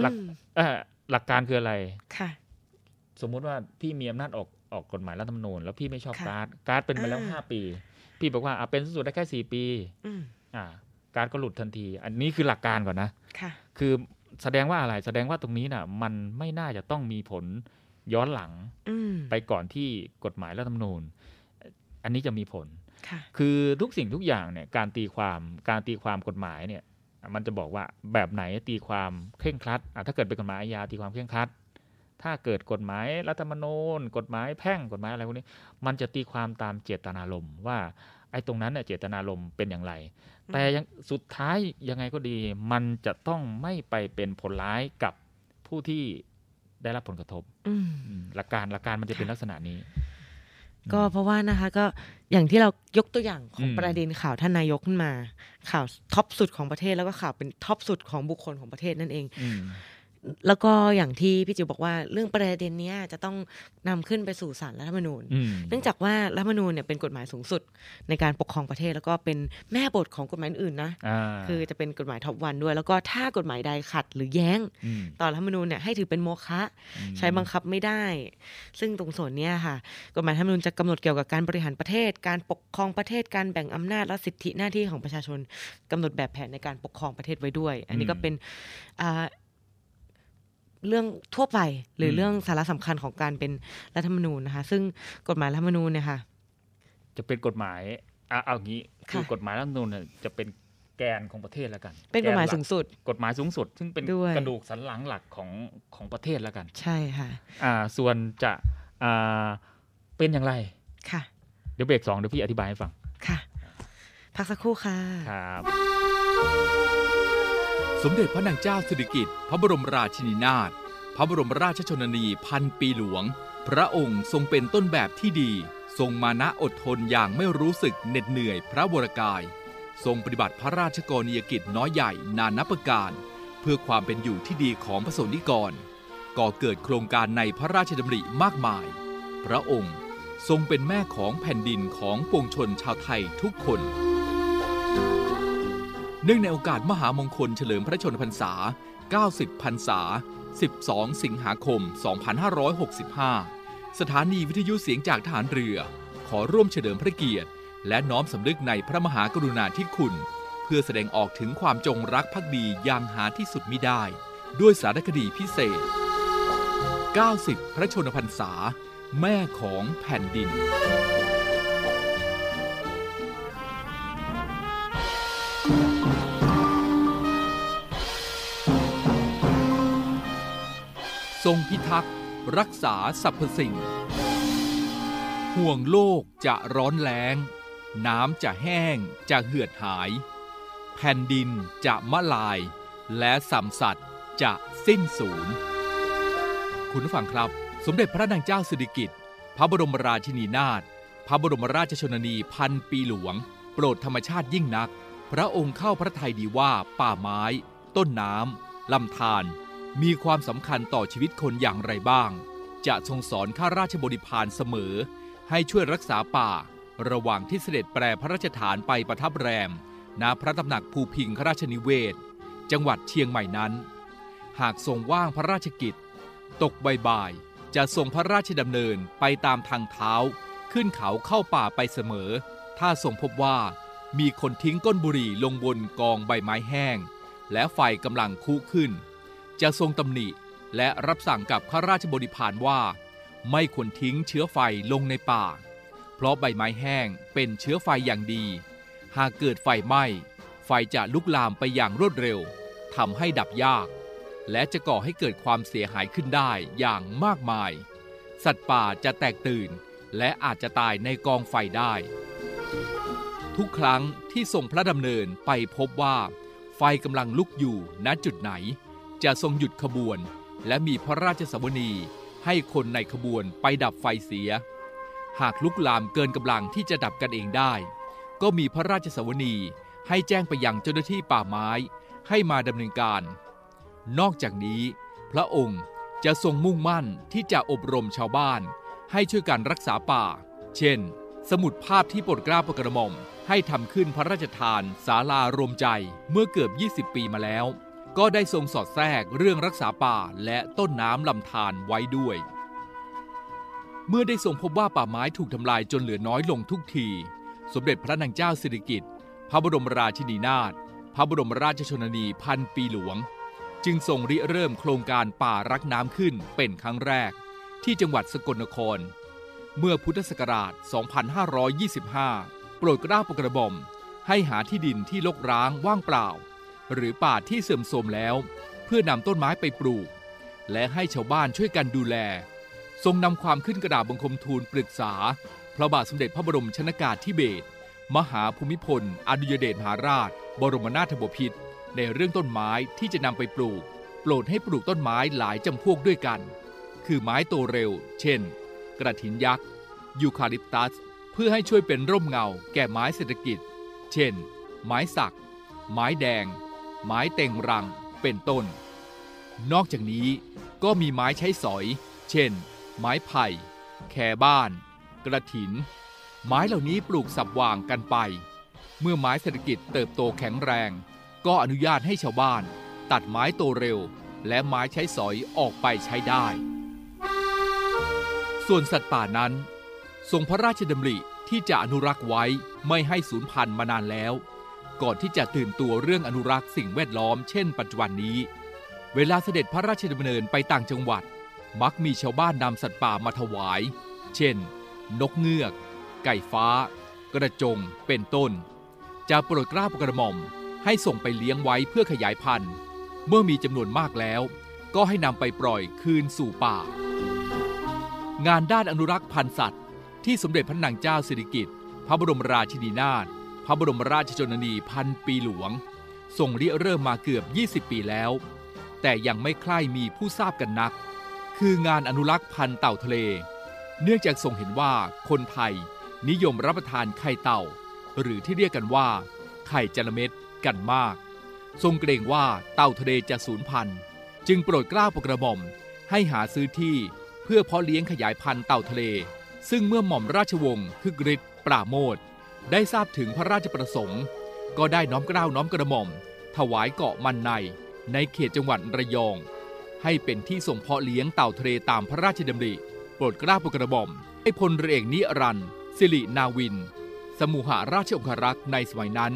หลักอืมเอ่อหลักการคืออะไรค่ะ สมมุติว่าพี่มีอำนาจออกออกกฎหมายรัฐธรรมนูญแล้วพี่ไม่ชอบค่ะการ์ดการ์ดเป็นมาแล้วอ่าห้าปี พี่บอกว่าอะเป็นสุดได้แค่สี่ปีอืมอ่า การ์ดก็หลุดทันที อันนี้คือหลักการก่อนนะค่ะ คือแสดงว่าอะไรแสดงว่าตรงนี้น่ะ มันไม่น่าจะต้องมีผลย้อนหลังอืมไปก่อนที่กฎหมายรัฐธรรมนูญ อันนี้จะมีผลค่ะคือทุกสิ่งทุกอย่างเนี่ยการตีความการตีความกฎหมายเนี่ยมันจะบอกว่าแบบไหนตีความเคร่งครัดอะถ้าเกิดเป็นกฎหมายอาญาตีความเคร่งครัด ถ้าเกิดกฎหมายรัฐธรรมนูญกฎหมายแพ่งกฎหมายอะไรพวกนี้ มันจะตีความตามเจตนารมณ์ว่าไอ้ตรงนั้นเนี่ยเจตนารมณ์เป็นอย่างไร แต่ยังสุดท้ายยังไงก็ดี มันจะต้องไม่ไปเป็นผลร้ายกับผู้ที่ได้รับผลกระทบอืมอืมหลักการหลักการมันจะเป็นลักษณะนี้ ก็เพราะว่านะคะก็อย่างที่เรายกตัวอย่างของอืมประเด็นข่าวท่านนายกขึ้นมา ข่าวท็อปสุดของประเทศแล้วก็ข่าวเป็นท็อปสุดของบุคคลของประเทศนั่นเองอืม แล้วก็อย่างที่พี่จิ๋วบอกว่าเรื่องประเด็นเนี้ยจะต้องนำขึ้นไปสู่ศาลรัฐธรรมนูญอืมเนื่องจากว่ารัฐธรรมนูญเนี่ยเป็นกฎหมายสูงสุดในการปกครองประเทศ แล้วก็เป็นแม่บทของกฎหมายอื่นนะอ่าคือจะเป็นกฎหมายท็อปวันด้วย แล้วก็ถ้ากฎหมายใดขัดหรือแย้งมต่อรัฐธรรมนูญเนี่ยให้ถือเป็นโมฆะอืมใช้บังคับไม่ได้ ซึ่งตรงส่วนเนี้ยค่ะ กฎหมายรัฐธรรมนูญจะกำหนดเกี่ยวกับการบริหารประเทศ การปกครองประเทศการแบ่งอำนาจและสิทธิหน้าที่ของประชาชนกำหนดแบบแผนในการปกครองประเทศไว้ด้วย อันนี้ก็เป็นอ่า เรื่องทั่วไปหรืออมเรื่องสาระสำคัญของการเป็นรัฐธรรมนูญนะคะ ซึ่งกฎหมายรัฐธรรมนูญเนี่ยค่ะ จะเป็นกฎหมายอะเอางี้คือค่ะกฎหมายรัฐธรรมนูญเนี่ยจะเป็นแกนของประเทศแล้วกัน เป็นกฎหมายแนลัสูงสุด กฎหมายสูงสุด ซึ่งเป็นด้วยกระดูกสันหลังหลักของของประเทศแล้วกัน ใช่ค่ะอ่าส่วนจะอ่าเป็นอย่างไรค่ะ เดี๋ยวเบรกสองเดี๋ยวพี่อธิบายให้ฟังค่ะ พักสักครู่ค่ะครับส มเด็จพระนางเจ้าสิริกิติ์พระบรมราชินีนาถ พระบรมราชชนนีพันปีหลวง พระองค์ทรงเป็นต้นแบบที่ดี ทรงมานะอดทนอย่างไม่รู้สึกเหน็ดเหนื่อยพระวรกาย ทรงปฏิบัติพระราชกรณียกิจน้อยใหญ่นานับประการ เพื่อความเป็นอยู่ที่ดีของพระสนิกร ก่อเกิดโครงการในพระราชดำริมากมาย พระองค์ทรงเป็นแม่ของแผ่นดินของปวงชนชาวไทยทุกคน เนื่องในโอกาสมหามงคลเฉลิมพระชนมพรรษา 90 พรรษา 12 สิงหาคม 2565 สถานีวิทยุเสียงจากทหารเรือ ขอร่วมเฉลิมพระเกียรติ และน้อมสำนึกในพระมหากรุณาธิคุณ เพื่อแสดงออกถึงความจงรักภักดีอย่างหาที่สุดมิได้ ด้วยสารคดีพิเศษ 90 พระชนมพรรษา แม่ของแผ่นดิน ทรงพิทักษ์ รักษาสรรพสิ่ง ห่วงโลกจะร้อนแล้ง น้ำจะแห้งจะเหือดหาย แผ่นดินจะมะลาย และสัมสัตว์จะสิ้นสูญคุณผู้ฟังครับ สมเด็จพระนางเจ้าสิริกิติ์พระบรมราชินีนาถพระบรมราชชนนีพันปีหลวง โปรดธรรมชาติยิ่งนัก พระองค์เข้าพระทัยดีว่าป่าไม้ ต้นน้ำลำธาร มีความสำคัญต่อชีวิตคนอย่างไรบ้าง จะทรงสอนข้าราชบริพารเสมอ ให้ช่วยรักษาป่า ระหว่างที่เสด็จแปรพระราชฐานไปประทับแรม ณพระตำหนักภูพิงคราชนิเวศ จังหวัดเชียงใหม่นั้น หากทรงว่างพระราชกิจ ตกบ่ายจะทรงพระราชดำเนินไปตามทางเท้า ขึ้นเขาเข้าป่าไปเสมอ ถ้าทรงพบว่ามีคนทิ้งก้นบุหรี่ลงบนกองใบไม้แห้ง และไฟกำลังคุขึ้น จะทรงตำหนิและรับสั่งกับข้าราชบริพารว่า ไม่ควรทิ้งเชื้อไฟลงในป่า เพราะใบไม้แห้งเป็นเชื้อไฟอย่างดี หากเกิดไฟไหม้ ไฟจะลุกลามไปอย่างรวดเร็วทำให้ดับยาก และจะก่อให้เกิดความเสียหายขึ้นได้อย่างมากมาย สัตว์ป่าจะแตกตื่น และอาจจะตายในกองไฟได้ ทุกครั้งที่ทรงพระดำเนินไปพบว่า ไฟกำลังลุกอยู่ณจุดไหน จะทรงหยุดขบวน และมีพระราชสวนีให้คนในขบวนไปดับไฟเสีย หากลุกลามเกินกำลังที่จะดับกันเองได้ ก็มีพระราชสวนีให้แจ้งไปยังเจ้าหน้าที่ป่าไม้ให้มาดำเนินการ นอกจากนี้ พระองค์จะทรงมุ่งมั่นที่จะอบรมชาวบ้าน ให้ช่วยกันรักษาป่า เช่น สมุดภาพที่โปรดกล้าโปรดกระหม่อมให้ทำขึ้นพระราชทานศาลารวมใจเมื่อเกือบ 20 ปีมาแล้ว ก็ได้ทรงสอดแทรกเรื่องรักษาป่าและต้นน้ำลำธารไว้ด้วย เมื่อได้ทรงพบว่าป่าไม้ถูกทำลายจนเหลือน้อยลงทุกที สมเด็จพระนางเจ้าสิริกิติ์พระบรมราชินีนาถพระบรมราชชนนีพันปีหลวง จึงทรงริเริ่มโครงการป่ารักน้ำขึ้นเป็นครั้งแรก ที่จังหวัดสกลนคร เมื่อพุทธศักราช 2525 โปรดเกล้าโปรดกระหม่อมให้หาที่ดินที่รกร้างว่างเปล่า หรือป่าที่เสื่อมโทรมแล้ว เพื่อนำต้นไม้ไปปลูก และให้ชาวบ้านช่วยกันดูแล ทรงนำความขึ้นกระดาษบังคมทูลปรึกษา พระบาทสมเด็จพระบรมชนากาธิเบศรมหาภูมิพล อดุยเดชมหาราช บรมนาถบพิตรในเรื่องต้นไม้ที่จะนำไปปลูก โปรดให้ปลูกต้นไม้หลายจำพวกด้วยกัน คือไม้โตเร็ว เช่น กระถินยักษ์ ยูคาลิปตัส เพื่อให้ช่วยเป็นร่มเงาแก่ไม้เศรษฐกิจ เช่น ไม้สัก ไม้แดง ไม้เต็งรังเป็นต้น นอกจากนี้ก็มีไม้ใช้สอย เช่น ไม้ไผ่ แคบ้าน กระถิน ไม้เหล่านี้ปลูกสับวางกันไป เมื่อไม้เศรษฐกิจเติบโตแข็งแรง ก็อนุญาตให้ชาวบ้าน ตัดไม้โตเร็ว และไม้ใช้สอยออกไปใช้ได้ ส่วนสัตว์ป่านั้นทรงพระราชดำริที่จะอนุรักษ์ไว้ไม่ให้สูญพันธุ์มานานแล้ว ก่อนที่จะตื่นตัวเรื่องอนุรักษ์สิ่งแวดล้อมเช่นปัจจุบันนี้ เวลาเสด็จพระราชดำเนินไปต่างจังหวัด มักมีชาวบ้านนำสัตว์ป่ามาถวาย เช่น นกเงือก ไก่ฟ้า กระจง เป็นต้น จะโปรดกล้าโปรดกระหม่อมให้ส่งไปเลี้ยงไว้เพื่อขยายพันธุ์ เมื่อมีจำนวนมากแล้ว ก็ให้นำไปปล่อยคืนสู่ป่า งานด้านอนุรักษ์พันธุ์สัตว์ ที่สมเด็จพระนางเจ้าสิริกิติ์พระบรมราชินีนาถ พระบรมราชชนนีพันปีหลวงทรงริเริ่มมาเกือบ 20 ปีแล้ว แต่ยังไม่ใคร่มีผู้ทราบกันนัก คืองานอนุรักษ์พันธุ์เต่าทะเล เนื่องจากทรงเห็นว่าคนไทยนิยมรับประทานไข่เต่า หรือที่เรียกกันว่า ไข่จระเม็ดกันมาก ทรงเกรงว่าเต่าทะเลจะสูญพันธุ์ จึงโปรดเกล้าโปรดกระหม่อมให้หาซื้อที่เพื่อเพาะเลี้ยงขยายพันธุ์เต่าทะเล ซึ่งเมื่อหม่อมราชวงศ์คึกฤทธิ์ปราโมท ได้ทราบถึงพระราชประสงค์ ก็ได้น้อมเกล้าน้อมกระหม่อม ถวายเกาะมันใน ในเขตจังหวัดระยอง ให้เป็นที่ส่งเพาะเลี้ยงเต่าทะเลตามพระราชดำริ โปรดเกล้าโปรดกระหม่อมให้พลเรือเอกนิรันสิรินาวิน สมุหาราชองครักษ์ในสมัยนั้น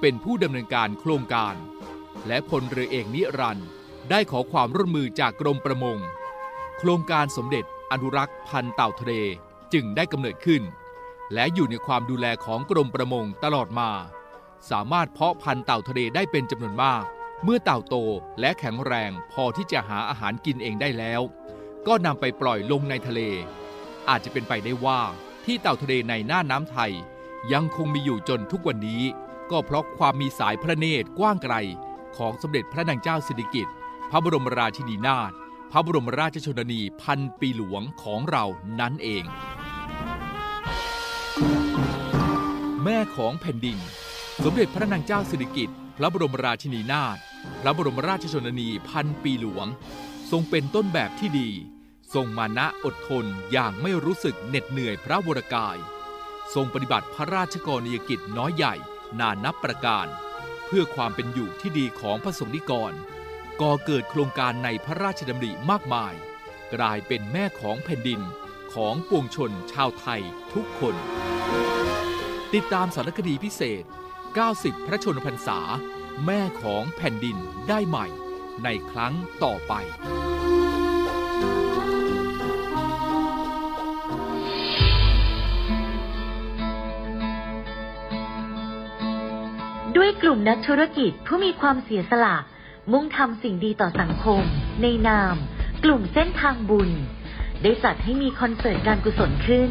เป็นผู้ดำเนินการโครงการ และพลเรือเอกนิรันดร์ได้ขอความร่วมมือจากกรมประมง โครงการสมเด็จอนุรักษ์พันธ์เต่าทะเลจึงได้กำเนิดขึ้น และอยู่ในความดูแลของกรมประมงตลอดมา สามารถเพาะพันธุ์เต่าทะเลได้เป็นจำนวนมาก เมื่อเต่าโตและแข็งแรงพอที่จะหาอาหารกินเองได้แล้ว ก็นำไปปล่อยลงในทะเล อาจจะเป็นไปได้ว่าที่เต่าทะเลในหน้าน้ำไทย ยังคงมีอยู่จนทุกวันนี้ ก็เพราะความมีสายพระเนตรกว้างไกล ของสมเด็จพระนางเจ้าสิริกิติ์พระบรมราชินีนาถพระบรมราชชนนีพันปีหลวงของเรานั่นเอง แม่ของแผ่นดิน สมเด็จพระนางเจ้าสิริกิติ์พระบรมราชินีนาถพระบรมราชชนนีพันปีหลวง ทรงเป็นต้นแบบที่ดี ทรงมานะอดทนอย่างไม่รู้สึกเหน็ดเหนื่อยพระวรกาย ทรงปฏิบัติพระราชกรณียกิจน้อยใหญ่นานับประการ เพื่อความเป็นอยู่ที่ดีของพระสงฆ์นิกรก่อเกิดโครงการในพระราชดำริมากมาย กลายเป็นแม่ของแผ่นดินของปวงชนชาวไทยทุกคน ติดตามสารคดีพิเศษ 90 พระชนมพรรษา แม่ของแผ่นดินได้ใหม่ ในครั้งต่อไปด้วยกลุ่มนักธุรกิจผู้มีความเสียสละ มุ่งทำสิ่งดีต่อสังคม ในนาม กลุ่มเส้นทางบุญ ได้จัดให้มีคอนเสิร์ตการกุศลขึ้น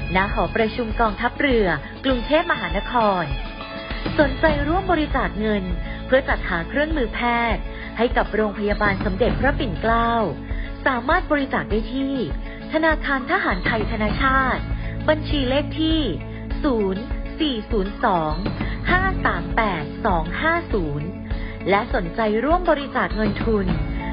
ณหอประชุมกองทัพเรือ กรุงเทพมหานคร สนใจร่วมบริจาคเงิน เพื่อจัดหาเครื่องมือแพทย์ ให้กับโรงพยาบาลสมเด็จพระปิ่นเกล้า สามารถบริจาคได้ที่ ธนาคารทหารไทยธนาชาติ บัญชีเลขที่ 0402 538 250 และสนใจร่วมบริจาคเงินทุน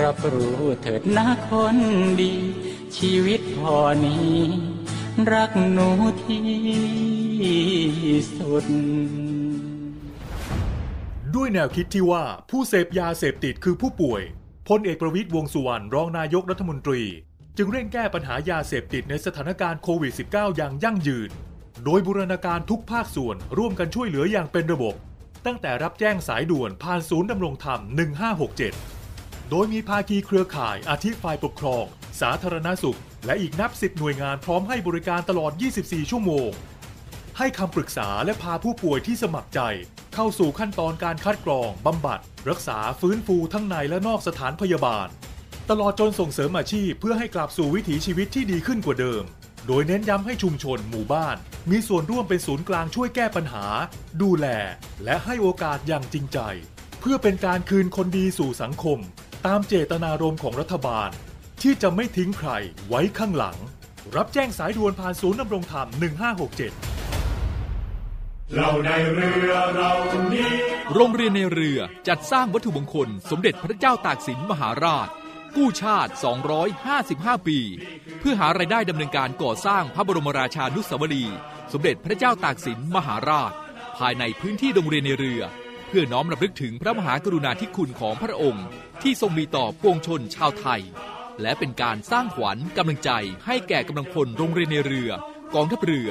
รับรู้เถิดนะคนดี ชีวิตพอนี้ รักหนูที่สุด ด้วยแนวคิดที่ว่าผู้เสพยาเสพติดคือผู้ป่วยพลเอกประวิตยวงษ์สุวรรณรองนายกรัฐมนตรี จึงเร่งแก้ปัญหายาเสพติดในสถานการณ์โควิด -19 อย่างยั่งยืน โดยบูรณาการทุกภาคส่วนร่วมกันช่วยเหลืออย่างเป็นระบบ ตั้งแต่รับแจ้งสายด่วนผ่านศูนย์ดำรงธรรม 1567 โดยมีภาคีเครือข่ายอาทิฝ่ายปกครอง สาธารณสุข และอีกนับสิบหน่วยงานพร้อมให้บริการตลอด 24 ชั่วโมง ให้คำปรึกษาและพาผู้ป่วยที่สมัครใจ เข้าสู่ขั้นตอนการคัดกรองบำบัด รักษาฟื้นฟูทั้งในและนอกสถานพยาบาล ตลอดจนส่งเสริมอาชีพเพื่อให้กลับสู่วิถีชีวิตที่ดีขึ้นกว่าเดิม โดยเน้นย้ำให้ชุมชนหมู่บ้าน มีส่วนร่วมเป็นศูนย์กลางช่วยแก้ปัญหา ดูแล และให้โอกาสอย่างจริงใจ เพื่อเป็นการคืนคนดีสู่สังคม ตามเจตนารมณ์ของรัฐบาล ที่จะไม่ทิ้งใครไว้ข้างหลัง รับแจ้งสายด่วนผ่านศูนย์ดำรงธรรม 1567 เราในเรือเรานี้โรงเรียนในเรือจัดสร้างวัตถุมงคล สมเด็จพระเจ้าตากสินมหาราช กู้ชาติ 255 ปี เพื่อหารายได้ดำเนินการก่อสร้างพระบรมราชานุสาวรีย์สมเด็จพระเจ้าตากสินมหาราช ภายในพื้นที่โรงเรียนในเรือเพื่อน้อมรำลึกถึงพระมหากรุณาธิคุณของพระองค์ ที่ทรงมีต่อปวงชนชาวไทย และเป็นการสร้างขวัญกำลังใจให้แก่กำลังพลโรงเรียนในเรือกองทัพเรือ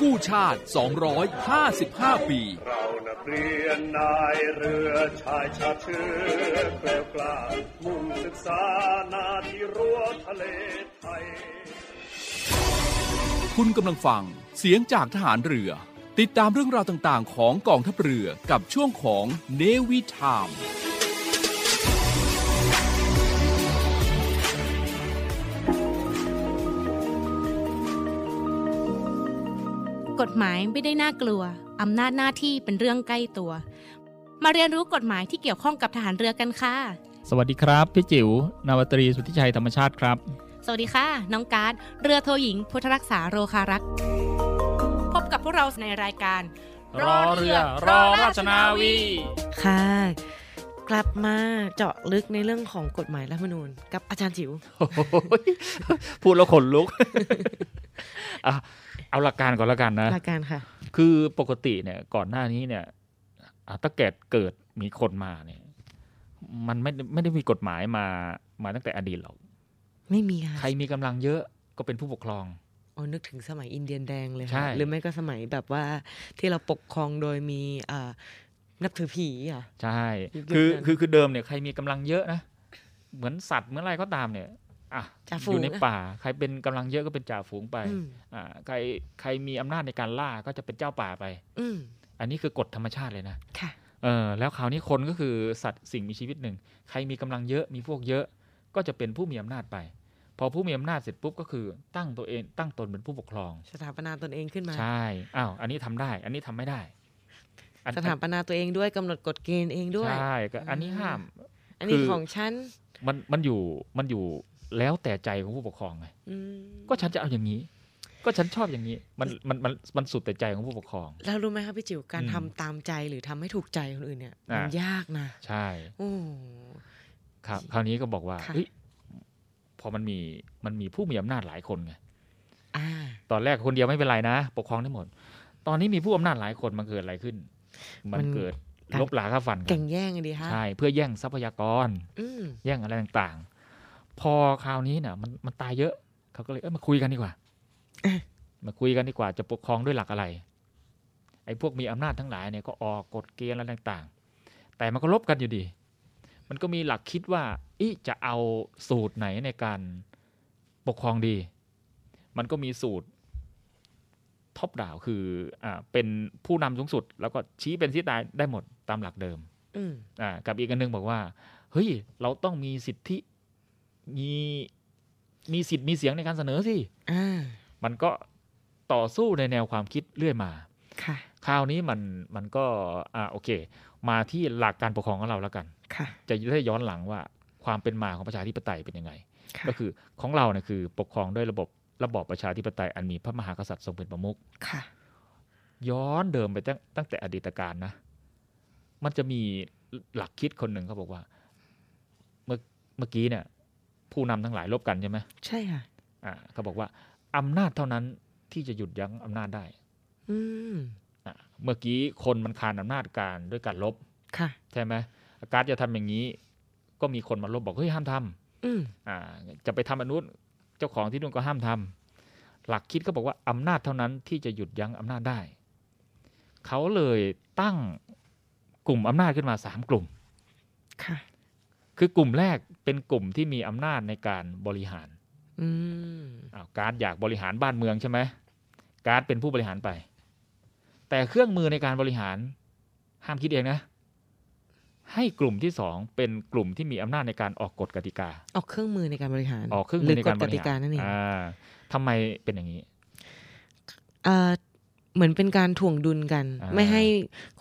กู้ชาติ 255 ปี เรานักเรียนนายเรือชายชาติเชื้อแกล้วกล้ามุ่งศึกษานาที่รั้วทะเลไทย คุณกำลังฟังเสียงจากทหารเรือ ติดตามเรื่องราวต่างๆ ของกองทัพเรือกับช่วงของเนวิทาม ฎหมายไม่ได้น่ากลัว อำนาจหน้าที่เป็นเรื่องใกล้ตัว มาเรียนรู้กฎหมายที่เกี่ยวข้องกับทหารเรือกันค่ะ สวัสดีครับ พี่จิ๋วนาวาตรีสุทธิชัยธรรมชาติครับ สวัสดีค่ะ น้องการ์ดเรือโทหญิง พุทธรักษาโรคารักษ์พบกับพวกเราในรายการรอเรือรอราชนาวี ค่ะ กลับมาเจาะลึกในเรื่องของกฎหมายรัฐธรรมนูญ กับอาจารย์จิ๋วโอ้โหพูดแล้วขนลุกอะ เอาหลักการก่อนละกันนะหลักการค่ะ คือปกติเนี่ยก่อนหน้านี้เนี่ยอะถ้าเกิดเกิดมีคนมาเนี่ย มันไม่ไม่ได้มีกฎหมายมามาตั้งแต่อดีตหรอกไม่มีค่ะใครมีกำลังเยอะก็เป็นผู้ปกครองโอ้นึกถึงสมัยอินเดียนแดงเลยใช่ค่ะหรือไม่ก็สมัยแบบว่าที่เราปกครองโดยมีอ่านับถือผีอะใช่ยุคคือนั้นคือคือเดิมเนี่ยใครมีกำลังเยอะนะเหมือนสัตว์เหมื่อนอะไรก็ตามเนี่ย อะจ่าฝูงอยู่ในอะป่า ใครเป็นกำลังเยอะก็เป็นจ่าฝูงไปอืมอ่าใครใครมีอำนาจในการล่าก็จะเป็นเจ้าป่าไปอืมอันนี้คือกฎธรรมชาติเลยนะค่ะเออแล้วคราวนี้คนก็คือสัตว์สิ่งมีชีวิตหนึ่ง ใครมีกำลังเยอะมีพวกเยอะ ก็จะเป็นผู้มีอำนาจไป พอผู้มีอำนาจเสร็จปุ๊บก็คือตั้งตัวเองตั้งตนเป็นผู้ปกครอง สถาปนาตนเองขึ้นมา ใช่อ้าวอันนี้ทำได้ อันนี้ทำไม่ได้อันสถาปนาตัวเองด้วยกำหนดกฎเกณฑ์เองด้วยใช่ก็อันนี้ห้าม อันนี้คือของฉันมันมันอยู่มันอยู่ แล้วแต่ใจของผู้ปกครองไงอืมก็ฉันจะเอาอย่างนี้ ก็ฉันชอบอย่างนี้ มันมันมันมันสุดแต่ใจของผู้ปกครอง แล้วรู้ไหมครับพี่จิ๋วการอืมทำตามใจหรือทำให้ถูกใจคนอื่นเนี่ยมันอะยากนะ ใช่โอ้ครับ คราวนี้ก็บอกว่าค่ะเฮ้ยพอมันมีมันมีผู้มีอำนาจหลายคนไงอ่าตอนแรกคนเดียวไม่เป็นไรนะ ปกครองได้หมด ตอนนี้มีผู้อำนาจหลายคนมันเกิดอะไรขึ้น มันมันเกิดการลบหลาค่าฟันกัแก่นงแย่งกันดีฮะใช่เพื่อแย่งทรัพยากรอืมแย่งอะไรต่างๆ พอคราวนี้เนี่ยมันมันตายเยอะ เขาก็เลยเอ้ยมาคุยกันดีกว่าเอ๊ะมาคุยกันดีกว่าจะปกครองด้วยหลักอะไร ไอ้พวกมีอำนาจทั้งหลายเนี่ยก็ออกกฎเกณฑ์อะไรต่างๆ แต่มันก็ลบกันอยู่ดี มันก็มีหลักคิดว่าอีจะเอาสูตรไหนในการปกครองดี มันก็มีสูตรท็อปดาวคืออ่าเป็นผู้นำสูงสุด แล้วก็ชี้เป็นที่ตายได้หมดตามหลักเดิมอืมอ่ากับอีกอันหนึงบอกว่า เฮ้ย เราต้องมีสิทธิ มีมีสิทธิ์มีเสียงในการเสนอสิอ่ามันก็ต่อสู้ในแนวความคิดเรื่อยมาค่ะคราวนี้มันมันก็อ่าโอเค มาที่หลักการปกครองของเราแล้วกันค่ะจะได้ย้อนหลังว่าความเป็นมาของประชาธิปไตยเป็นยังไงค่ะก็คือของเราเนี่ยคือปกครองด้วยระบบระบอบประชาธิปไตยอันมีพระมหากษัตริย์ทรงเป็นประมุขค่ะ ย้อนเดิมไปตั้งตั้งแต่อดีตการนะ มันจะมีหลักคิดคนหนึ่งเขาบอกว่า เมื่อเมื่อกี้เนี่ย ผู้นำทั้งหลายลบกันใช่ไหมใช่ค่ะอ่าเขาบอกว่าอำนาจเท่านั้นที่จะหยุดยั้งอำนาจได้ อืมอะเมื่อกี้คนมันคานอำนาจการด้วยการลบค่ะ ใช่ไหมการจะทำอย่างนี้ ก็มีคนมาลบบอกเฮ้ยห้ามทำอืมอ่า จะไปทำอนนุษเจ้าของที่นู่นก็ห้ามทำหลักคิดก็บอกว่าอำนาจเท่านั้นที่จะหยุดยั้งอำนาจได้เขาเลยตั้งกลุ่มอำนาจขึ้นมาสามกลุ่ม ค่ะ คือกลุ่มแรกเป็นกลุ่มที่มีอำนาจในการบริหารอืมอ้าวการอยากบริหารบ้านเมืองใช่ไหมการเป็นผู้บริหารไป แต่เครื่องมือในการบริหารห้ามคิดเองนะ ให้กลุ่มที่สองเป็นกลุ่มที่มีอำนาจในการออกกฎกติกา ออกเครื่องมือในการบริหาร ออกเครื่องหมืรืออในกการฎบกริติหารกานั่นเองอ่าทำไมเป็นอย่างนี้ เอ่อเหมือนเป็นการถ่วงดุลกันอ่าไม่ให้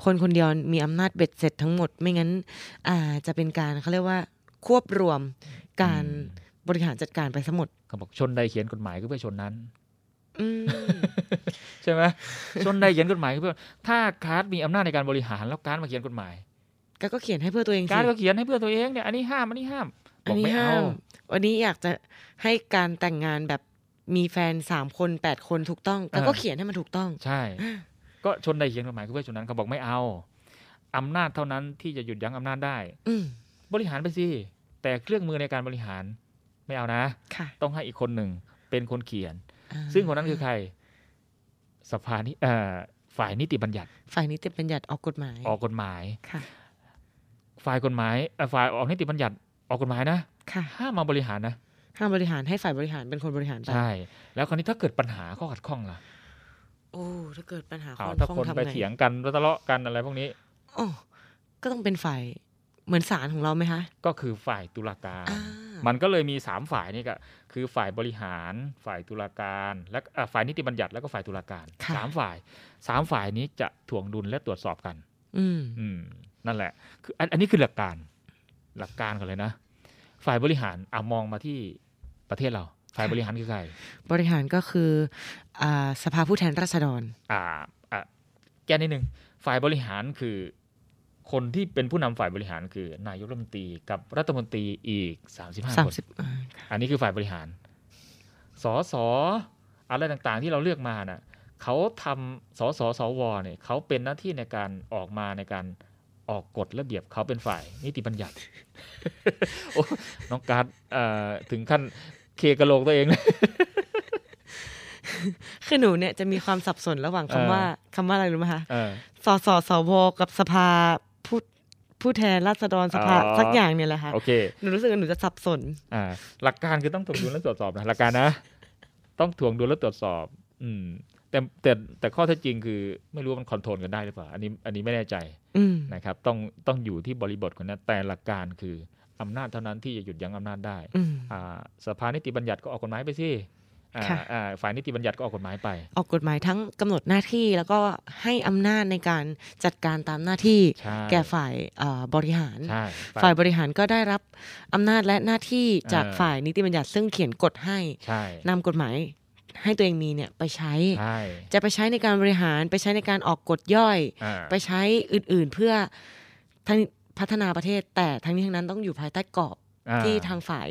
คนคนเดียวมีอำนาจเบ็ดเสร็จทั้งหมด ไม่งั้นอ่าจะเป็นการเขาเรียกว่าควบรวมการบริหารจัดการไปทั้งหมดเขาบอกชนใดเขียนกฎหมายก็เพื่อชนนั้นอืมใช่ไหมชนใดเขียนกฎหมายก็เพื่อ ถ้าการ์ดมีอำนาจในการบริหารแล้วการ์ดมาเขียนกฎหมายก็ก็เขียนให้เพื่อตัวเองสิการ์ดก็เขียนให้เพื่อตัวเองเนี่ยอันนี้ห้ามอันนี้ห้ามบอัอนกนี้ไม่ห้าเอามวันนี้อยากจะให้การแต่งงานแบบ มีแฟนสามคนแปดคนถูกต้อง แต่ก็เขียนให้มันถูกต้อง ใช่ ก็ชนใดเขียนกฎหมายก็เพื่อชนนั้นเขาบอกไม่เอาอำนาจเท่านั้นที่จะหยุดยั้งอำนาจได้ อืมบริหารไปสิแต่เครื่องมือในการบริหารไม่เอานะค่ะต้องให้อีกคนหนึ่งเป็นคนเขียนอ่าซึ่งคนนั้นคือใคร สภานิเอ่อฝ่ายนิติบัญญัติ ฝ่ายนิติบัญญัติออกกฎหมาย ออกกฎหมายค่ะ ฝ่ายกฎหมายเอ่อฝ่ายออกนิติบัญญัติออกกฎหมายนะค่ะห้ามมาบริหารนะ ห้ามบริหารให้ฝ่ายบริหารเป็นคนบริหารไปใช่ แล้วคราวนี้ถ้าเกิดปัญหาข้อขัดข้องล่ะโอ้ถ้าเกิดปัญหาอ้าวข้อถ้าข้องคนทำไปไงเถียงกันแล้วทะเลาะกันอะไรพวกนี้อ๋อก็ต้องเป็นฝ่ายเหมือนศาลของเราไหมคะ ก็คือฝ่ายตุลาการอ่ามันก็เลยมีสามฝ่ายนี่ก็คือฝ่ายบริหาร ฝ่ายตุลาการ และอะฝ่ายนิติบัญญัติแล้วก็ฝ่ายตุลาการสามฝ่ายสามฝ่ายนี้จะถ่วงดุลและตรวจสอบกัน อืมอืมนั่นแหละ คืออันอันนี้คือหลักการ หลักการกันเลยนะ ฝ่ายบริหารอะมองมาที่ ประเทศเราฝ่ายบริหารคือใคร บริหารก็คืออ่าสภาผู้แทนราษฎร อ่าอะแก้นิดนึงฝ่ายบริหารคือคนที่เป็นผู้นำฝ่ายบริหารคือนายกรัฐมนตรีกับรัฐมนตรีอีก 35สามคนสิบอ่าอันนี้คือฝ่ายบริหารสอสออะไรต่างๆ ที่เราเลือกมาน่ะเขาทำสอสอสวเนี่ยเขาเป็นหน้าที่ในการออกมาในการออกกฎระเบียบเขาเป็นฝ่ายนิติบัญญัติ โอ้ น้องการดเอ่อถึงขั้น เคกระโหลกตัวเองเลยคือหนูเนี่ยจะมีความสับสนระหว่างคำเออว่าคำว่าอะไรรู้ไหมคะเออสสสวกับสภาผู้ผู้แทนราษฎรสภาอ๋อสักอย่างเนี่ยแหละค่ะโอเคหนูรู้สึกว่าหนูจะสับสนอ่าหลักการคือต้องถ่วงดุลและตรวจสอบนะหลักการนะ ต้องถ่วงดุลและตรวจสอบ อืมแต่แต่แต่ข้อเท็จจริงคือไม่รู้ว่ามันคอนโทรลกันได้หรือเปล่า อันนี้อันนี้ไม่แน่ใจอืมนะครับ ต้องต้องอยู่ที่บริบทคนนั้นแต่หลักการคือ อำนาจเท่านั้นที่จะหยุดยั้งอำนาจได้อืมอ่าสภานิติบัญญัติก็ออกกฎหมายไปสิอ่าค่ะอ่าฝ่ายนิติบัญญัติก็ออกกฎหมายไป ออกกฎหมายทั้งกำหนดหน้าที่แล้วก็ให้อำนาจในการจัดการตามหน้าที่ใช่แก่ฝ่ายเอ่อบริหารใช่ฝ่ายบริหารก็ได้รับอำนาจและหน้าที่จากเออฝ่ายนิติบัญญัติซึ่งเขียนกฎให้ใช่นำกฎหมายให้ตัวเองมีเนี่ยไปใช้ใช่จะไปใช้ในการบริหารไปใช้ในการออกกฎย่อยอ่าไปใช้อื่นๆเพื่อทั้ง พัฒนาประเทศ แต่ทั้งนี้ทั้งนั้นต้องอยู่ภายใต้กรอบอ่าที่ทางฝ่าย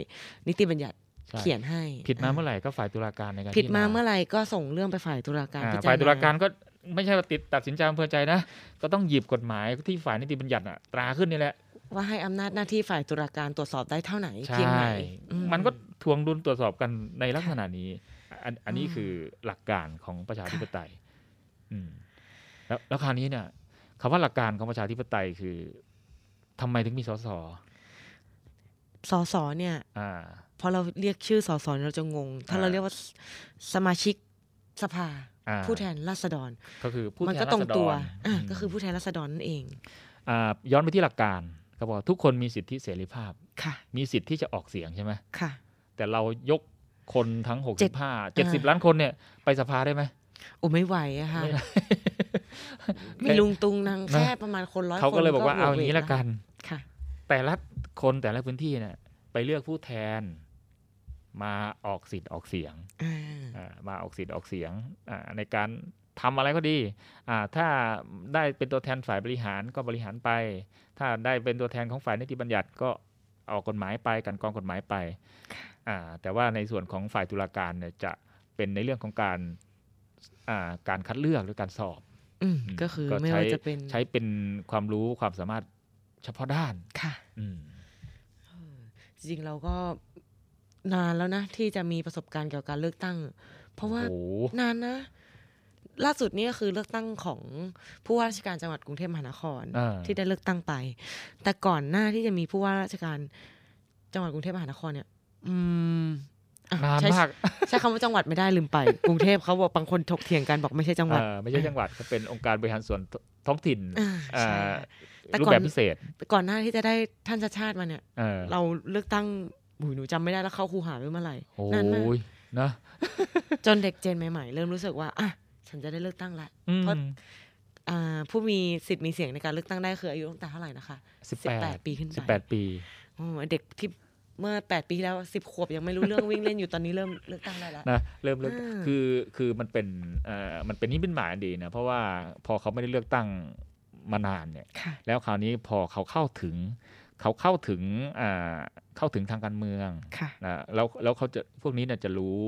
นิติบัญญัติใช่เขียนให้ ผิดมาเมื่อไหร่ก็ฝ่ายตุลาการในการผิดมาพิจรณเมื่อไหร่ก็ส่งเรื่องไปฝ่ายตุลาการอ่าพิจารณฝ่ายตุลาการก็ไม่ใช่ว่าติดตัดสินใจอำเภอใจนะ ก็ต้องหยิบกฎหมายที่ฝ่ายนิติบัญญัติอะตราขึ้นนี่แหละ ว่าให้อำนาจหน้าที่ฝ่ายตุลาการตรวจสอบได้เท่าไหนใช่เพียงไหนอืมันก็ทวงดุลตรวจสอบกันในลักษณะนี้ อันอันนี้คือหลักการของประชาธิปไตยอืมแล้วแล้วคราวนี้เนี่ยคำว่าหลักการของประชาธิปไตยคือ ทำไมถึงมีสสสสเนี่ยอ่าพอเราเรียกชื่อสสเราจะงง ถ้าอ่าเราเรียกว่าสมาชิกสภาอ่าผู้แทนราษฎร ก็คือผู้มันแทก็นตรงราษฎตัวรอะมก็คือผู้แทนราษฎรนั่นเองอ่าย้อนไปที่หลักการเขาบอกว่าทุกคนมีสิทธิเสรีภาพค่ะ มีสิทธิ์ที่จะออกเสียงใช่ไหมค่ะ แต่เรายกคนทั้งหกเจ็สิดบห้าอ่าเจ็ดสิบล้านคนเนี่ย ไปสภาได้ไหมโอ้ไม่ไหวอะค่ะไม่ได้มีลุงตุงนางนะแค่ประมาณคนร้อยคนเขาก็เลยบอกว่าเอาโหวตอย่างนี้ละกันค่ะ แต่ละคนแต่ละพื้นที่เนี่ยไปเลือกผู้แทนมาออกสิทธิ์ออกเสียงอ่าอ่ามาออกสิทธิ์ออกเสียงอ่าในการทำอะไรก็ดีอ่าถ้าได้เป็นตัวแทนฝ่ายบริหารก็บริหารไป ถ้าได้เป็นตัวแทนของฝ่ายนิติบัญญัติก็ออกกฎหมายไปกันกรองกฎหมายไปอ่าแต่ว่าในส่วนของฝ่ายตุลาการเนี่ยจะเป็นในเรื่องของการอ่าการคัดเลือกหรือการสอบอืมอืมก็คือก็ไม่ใช้ว่าจะเป็นใช้เป็นความรู้ความสามารถ เฉพาะด้านค่ะอืมจริงๆเราก็นานแล้วนะ ที่จะมีประสบการณ์เกี่ยวกับการเลือกตั้ง เพราะว่าโอ้โหนานนะ ล่าสุดนี่ก็คือเลือกตั้งของผู้ว่าราชการจังหวัดกรุงเทพมหานครอ่าที่ได้เลือกตั้งไป แต่ก่อนหน้าที่จะมีผู้ว่าราชการจังหวัดกรุงเทพมหานครเนี่ย อืมอะนานใช้มากใช้คำว่าจังหวัดไม่ได้ลืมไป กรุงเทพเขาบอกบางคนถกเถียงกันบอกไม่ใช่จังหวัดเอ่อไม่ใช่จังหวัดก็เป็นองค์การบริหารส่วนท้องถิ่นอ่าใช่อ่า แต่รูปก่อนแบบพิเศษแต่ก่อนหน้าที่จะได้ท่านชาติชาติมาเนี่ยเออเราเลือกตั้งหุยหนูจำไม่ได้แล้วเข้าคูหาไปเมื่อไหร่โอ้นานมากยนะจนเด็กเจนใหม่ๆ เริ่มรู้สึกว่าอะฉันจะได้เลือกตั้งละอืมเพราะอ่าผู้มีสิทธิ์มีเสียงในการเลือกตั้งได้คืออายุตั้งแต่เท่าไหร่นะคะสิบแปด18ปีขึ้นไปสิบแปดปีโอ้เด็กที่เมื่อแปดปีที่แล้วสิบขวบยังไม่รู้เรื่องวิ่งเล่นอยู่ตอนนี้เริ่มเลือกตั้งได้แล้วนะเริ่มเลือกอ่าคือคือมันเป็นเอ่อมันเป็นนิมิตหมายอันดีนะเพราะว่าพอเขาไม่ได้เลือกตั้ง มานานเนี่ยค่ะแล้วคราวนี้พอเขาเข้าถึง เขาเข้าถึงอ่าเข้าถึงทางการเมืองค่ะนะแล้วแล้วเขาจะพวกนี้เนี่ยจะรู้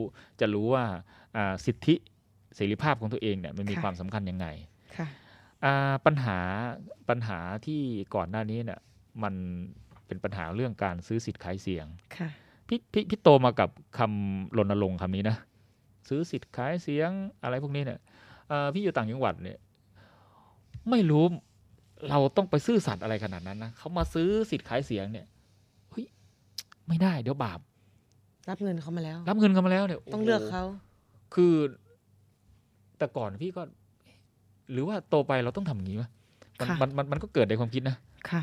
จะรู้ว่าอ่าสิทธิเสรีภาพของตัวเองเนี่ยมันมีค่ะความสำคัญยังไงค่ะอ่าปัญหาปัญหาที่ก่อนหน้านี้เนี่ยมันเป็นปัญหาเรื่องการซื้อสิทธิ์ขายเสียงค่ะพี่พี่พี่โตมากับคำรณรงค์คำนี้นะ ซื้อสิทธิ์ขายเสียงอะไรพวกนี้เนี่ยเอ่อพี่อยู่ต่างจังหวัดเนี่ย ไม่รู้เราต้องไปซื่อสัตย์อะไรขนาดนั้นนะเขามาซื้อสิทธิ์ขายเสียงเนี่ยเฮ้ยไม่ได้เดี๋ยวบาป รับเงินเขามาแล้ว รับเงินกันมาแล้วเนี่ยต้องโโหเลือกเขาคือ แต่ก่อนพี่ก็ หรือว่าโตไปเราต้องทำอย่างนี้วะมันมันมันมันก็เกิดในความคิดนะค่ะ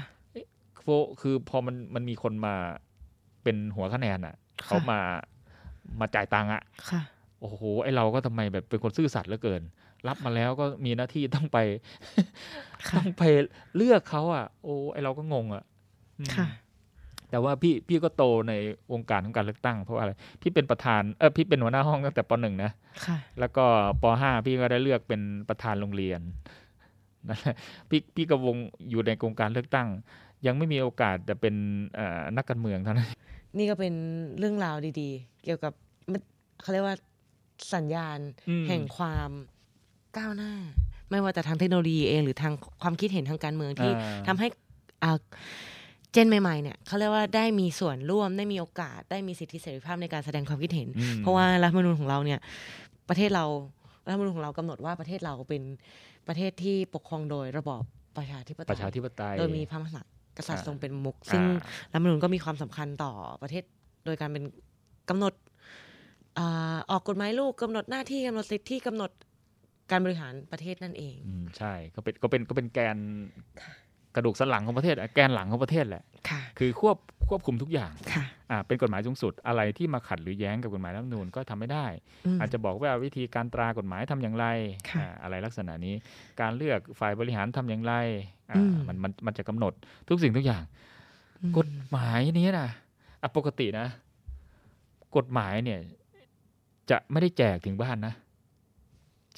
โฟคือพอมันมันมีคนมาเป็นหัวคะแนนอะ เขามามาจ่ายตังค์อะ ค่ะ โอ้โหไอเราก็ทำไมแบบเป็นคนซื่อสัตย์เหลือเกิน รับมาแล้วก็มีหน้าที่ต้องไปค่ะต้องไปเลือกเขาอะ โอ้ไอเราก็งงอะอืมค่ะแต่ว่าพี่พี่ก็โตในวงการของการเลือกตั้งเพราะว่าอะไร พี่เป็นประธานเออพี่เป็นหัวหน้าห้องตั้งแต่ปหนึ่งนะค่ะ แล้วก็ปห้าพี่ก็ได้เลือกเป็นประธานโรงเรียนนั่นแหละพี่พี่ก็วงอยู่ในโครงการเลือกตั้ง ยังไม่มีโอกาสจะเป็นเอ่อนักการเมืองเท่านั้นนี่ก็เป็นเรื่องราวดี ๆ เกี่ยวกับมันเขาเรียกว่าสัญญาณอืมแห่งความ ก้าวหน้า ไม่ว่าจะทางเทคโนโลยีเองหรือทางความคิดเห็นทางการเมืองที่อ่าทำให้อ่าเจนใหม่ๆเนี่ยเขาเรียกว่าได้มีส่วนร่วมได้มีโอกาสได้มีสิทธิเสรีภาพในการแสดงความคิดเห็นอืมเพราะว่ารัฐธรรมนูญของเราเนี่ยประเทศเรารัฐธรรมนูญของเรากำหนดว่าประเทศเราเป็นประเทศที่ปกครองโดยระบอบประชาธิปไตประชายธิปไตยโดยมีพระมหากษัตริย์อ่าทรงเป็นมุก ซึ่งอ่ารัฐธรรมนูญก็มีความสำคัญต่อประเทศโดยการเป็นกำหนดอ่าออกกฎหมายลูกกำหนดหน้าที่กำหนดสิทธิกำหนด การบริหารประเทศนั่นเองอืมใช่ก็เป็นก็เป็นก็เป็นแกนกระดูกสันหลังของประเทศอะแกนหลังของประเทศแหละค่ะคือควบควบคุมทุกอย่างค่ะอ่าเป็นกฎหมายสูงสุดอะไรที่มาขัดหรือแย้งกับกฎหมายรัฐธรรมนูญก็ทำไม่ได้อืมอาจจะบอกว่าวิธีการตรากฎหมายทำอย่างไรค่ะอ่าอะไรลักษณะนี้ การเลือกฝ่ายบริหารทำอย่างไรอ่าอืมมันมันมันจะกำหนดทุกสิ่งทุกอย่างอืมกฎหมายนี้นะอะปกตินะ กฎหมายเนี่ย จะไม่ได้แจกถึงบ้านนะ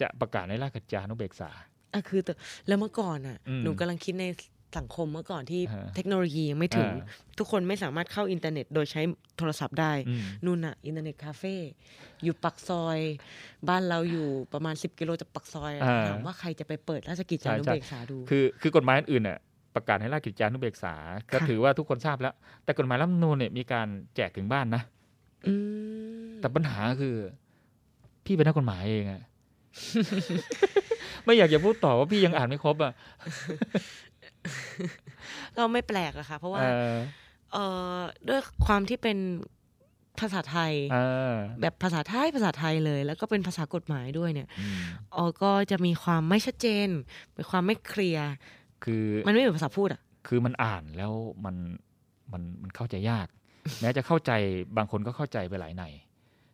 จะประกาศในราชกิจจานุเบกษาอะคือแต่แล้วเมื่อก่อนอะอืมหนูกำลังคิดในสังคมเมื่อก่อนที่ฮะเทคโนโลยียังไม่ถึงอ่าทุกคนไม่สามารถเข้าอินเทอร์เน็ต โดยใช้โทรศัพท์ได้อืมนู่นน่ะ อินเทอร์เน็ตคาเฟ่อยู่ปักซอย บ้านเราอยู่ประมาณ 10 กิโลจากปักซอยอะอ่าถามว่าใครจะไปเปิดราชกิจจานุใช่ใช่เบกษาดู คือคือกฎหมายอื่นๆน่ะประกาศให้ราชกิจจานุเบกษา ก็ค่ะถือว่าทุกคนทราบแล้ว แต่กฎหมายรัฐธรรมนูญเนี่ยมีการแจกถึงบ้านนะอืมแต่ปัญหาคือ พี่เป็นนักกฎหมายเองอะ ไม่อยากจะพูดต่อว่าพี่ยังอ่านไม่ครบอะก็ไม่แปลกอะค่ะ เพราะว่า เออเอ่อด้วยความที่เป็นภาษาไทยเออแบบภาษาไทยภาษาไทยเลย แล้วก็เป็นภาษากฎหมายด้วยเนี่ยอืมเออก็จะมีความไม่ชัดเจนเป็นความไม่เคลียร์คือมันไม่เหมือนภาษาพูดอะคือมันอ่านแล้วมันมันมันเข้าใจยาก แม้จะเข้าใจบางคนก็เข้าใจไปหลายใน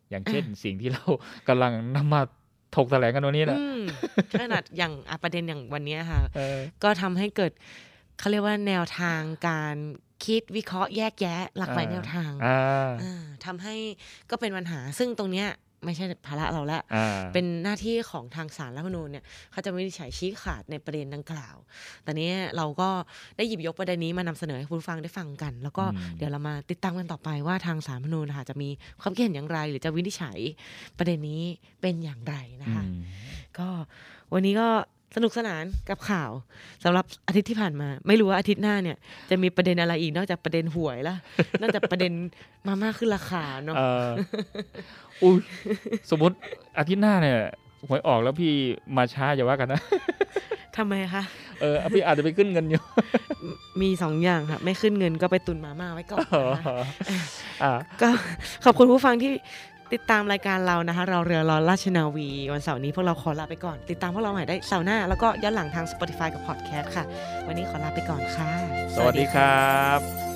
อย่างเช่นสิ่งที่เรากำลังนำมา ถกแถลงกันวันนี้แหละอืมขนาดอย่างอะประเด็นอย่างวันเนี้ยค่ะเออก็ทำให้เกิดเขาเรียกว่าแนวทางการคิดวิเคราะห์แยกแยะ หลากหลายอ่าแนวทางอ่าอ่าทำให้ก็เป็นปัญหาซึ่งตรงเนี้ย ไม่ใช่ภาระเราละอ่าเป็นหน้าที่ของทางศาลรัฐธรรมนูญเนี่ยเขาจะไม่ได้ใช้ชี้ขาดในประเด็นดังกล่าว แต่เนี้ยเราก็ได้หยิบยกประเด็นนี้มานำเสนอให้คุณผู้ฟังได้ฟังกัน แล้วก็อืมเดี๋ยวเรามาติดตามกันต่อไปว่าทางศาลรัฐธรรมนูญนะคะจะมีความคิดเห็นอย่างไร หรือจะวินิจฉัยประเด็นนี้เป็นอย่างไรนะคะอืมก็วันนี้ก็ สนุกสนานกับข่าวสำหรับอาทิตย์ที่ผ่านมา ไม่รู้ว่าอาทิตย์หน้าเนี่ยจะมีประเด็นอะไรอีกนอกจากประเด็นหวยละนอกจากประเด็นมาม่าขึ้นราคาเนาะเอออุ้ยสมมติอาทิตย์หน้าเนี่ยหวยออกแล้วพี่มาช้าอย่าว่ากันนะทำไมคะเออพี่อาจจะไปขึ้นเงินอยู่มีสองอย่างค่ะ ไม่ขึ้นเงินก็ไปตุนมาม่าไว้ก่อนอ๋อนะคะอ่าก็ขอบคุณผู้ฟังที่ ติดตามรายการเรานะคะ เราเรือรอราชนาวี วันเสาร์นี้พวกเราขอลาไปก่อน ติดตามพวกเราใหม่ได้เสาร์หน้า แล้วก็ย้อนหลังทาง Spotify กับ Podcast ค่ะ วันนี้ขอลาไปก่อนค่ะ สวัสดีครับบ้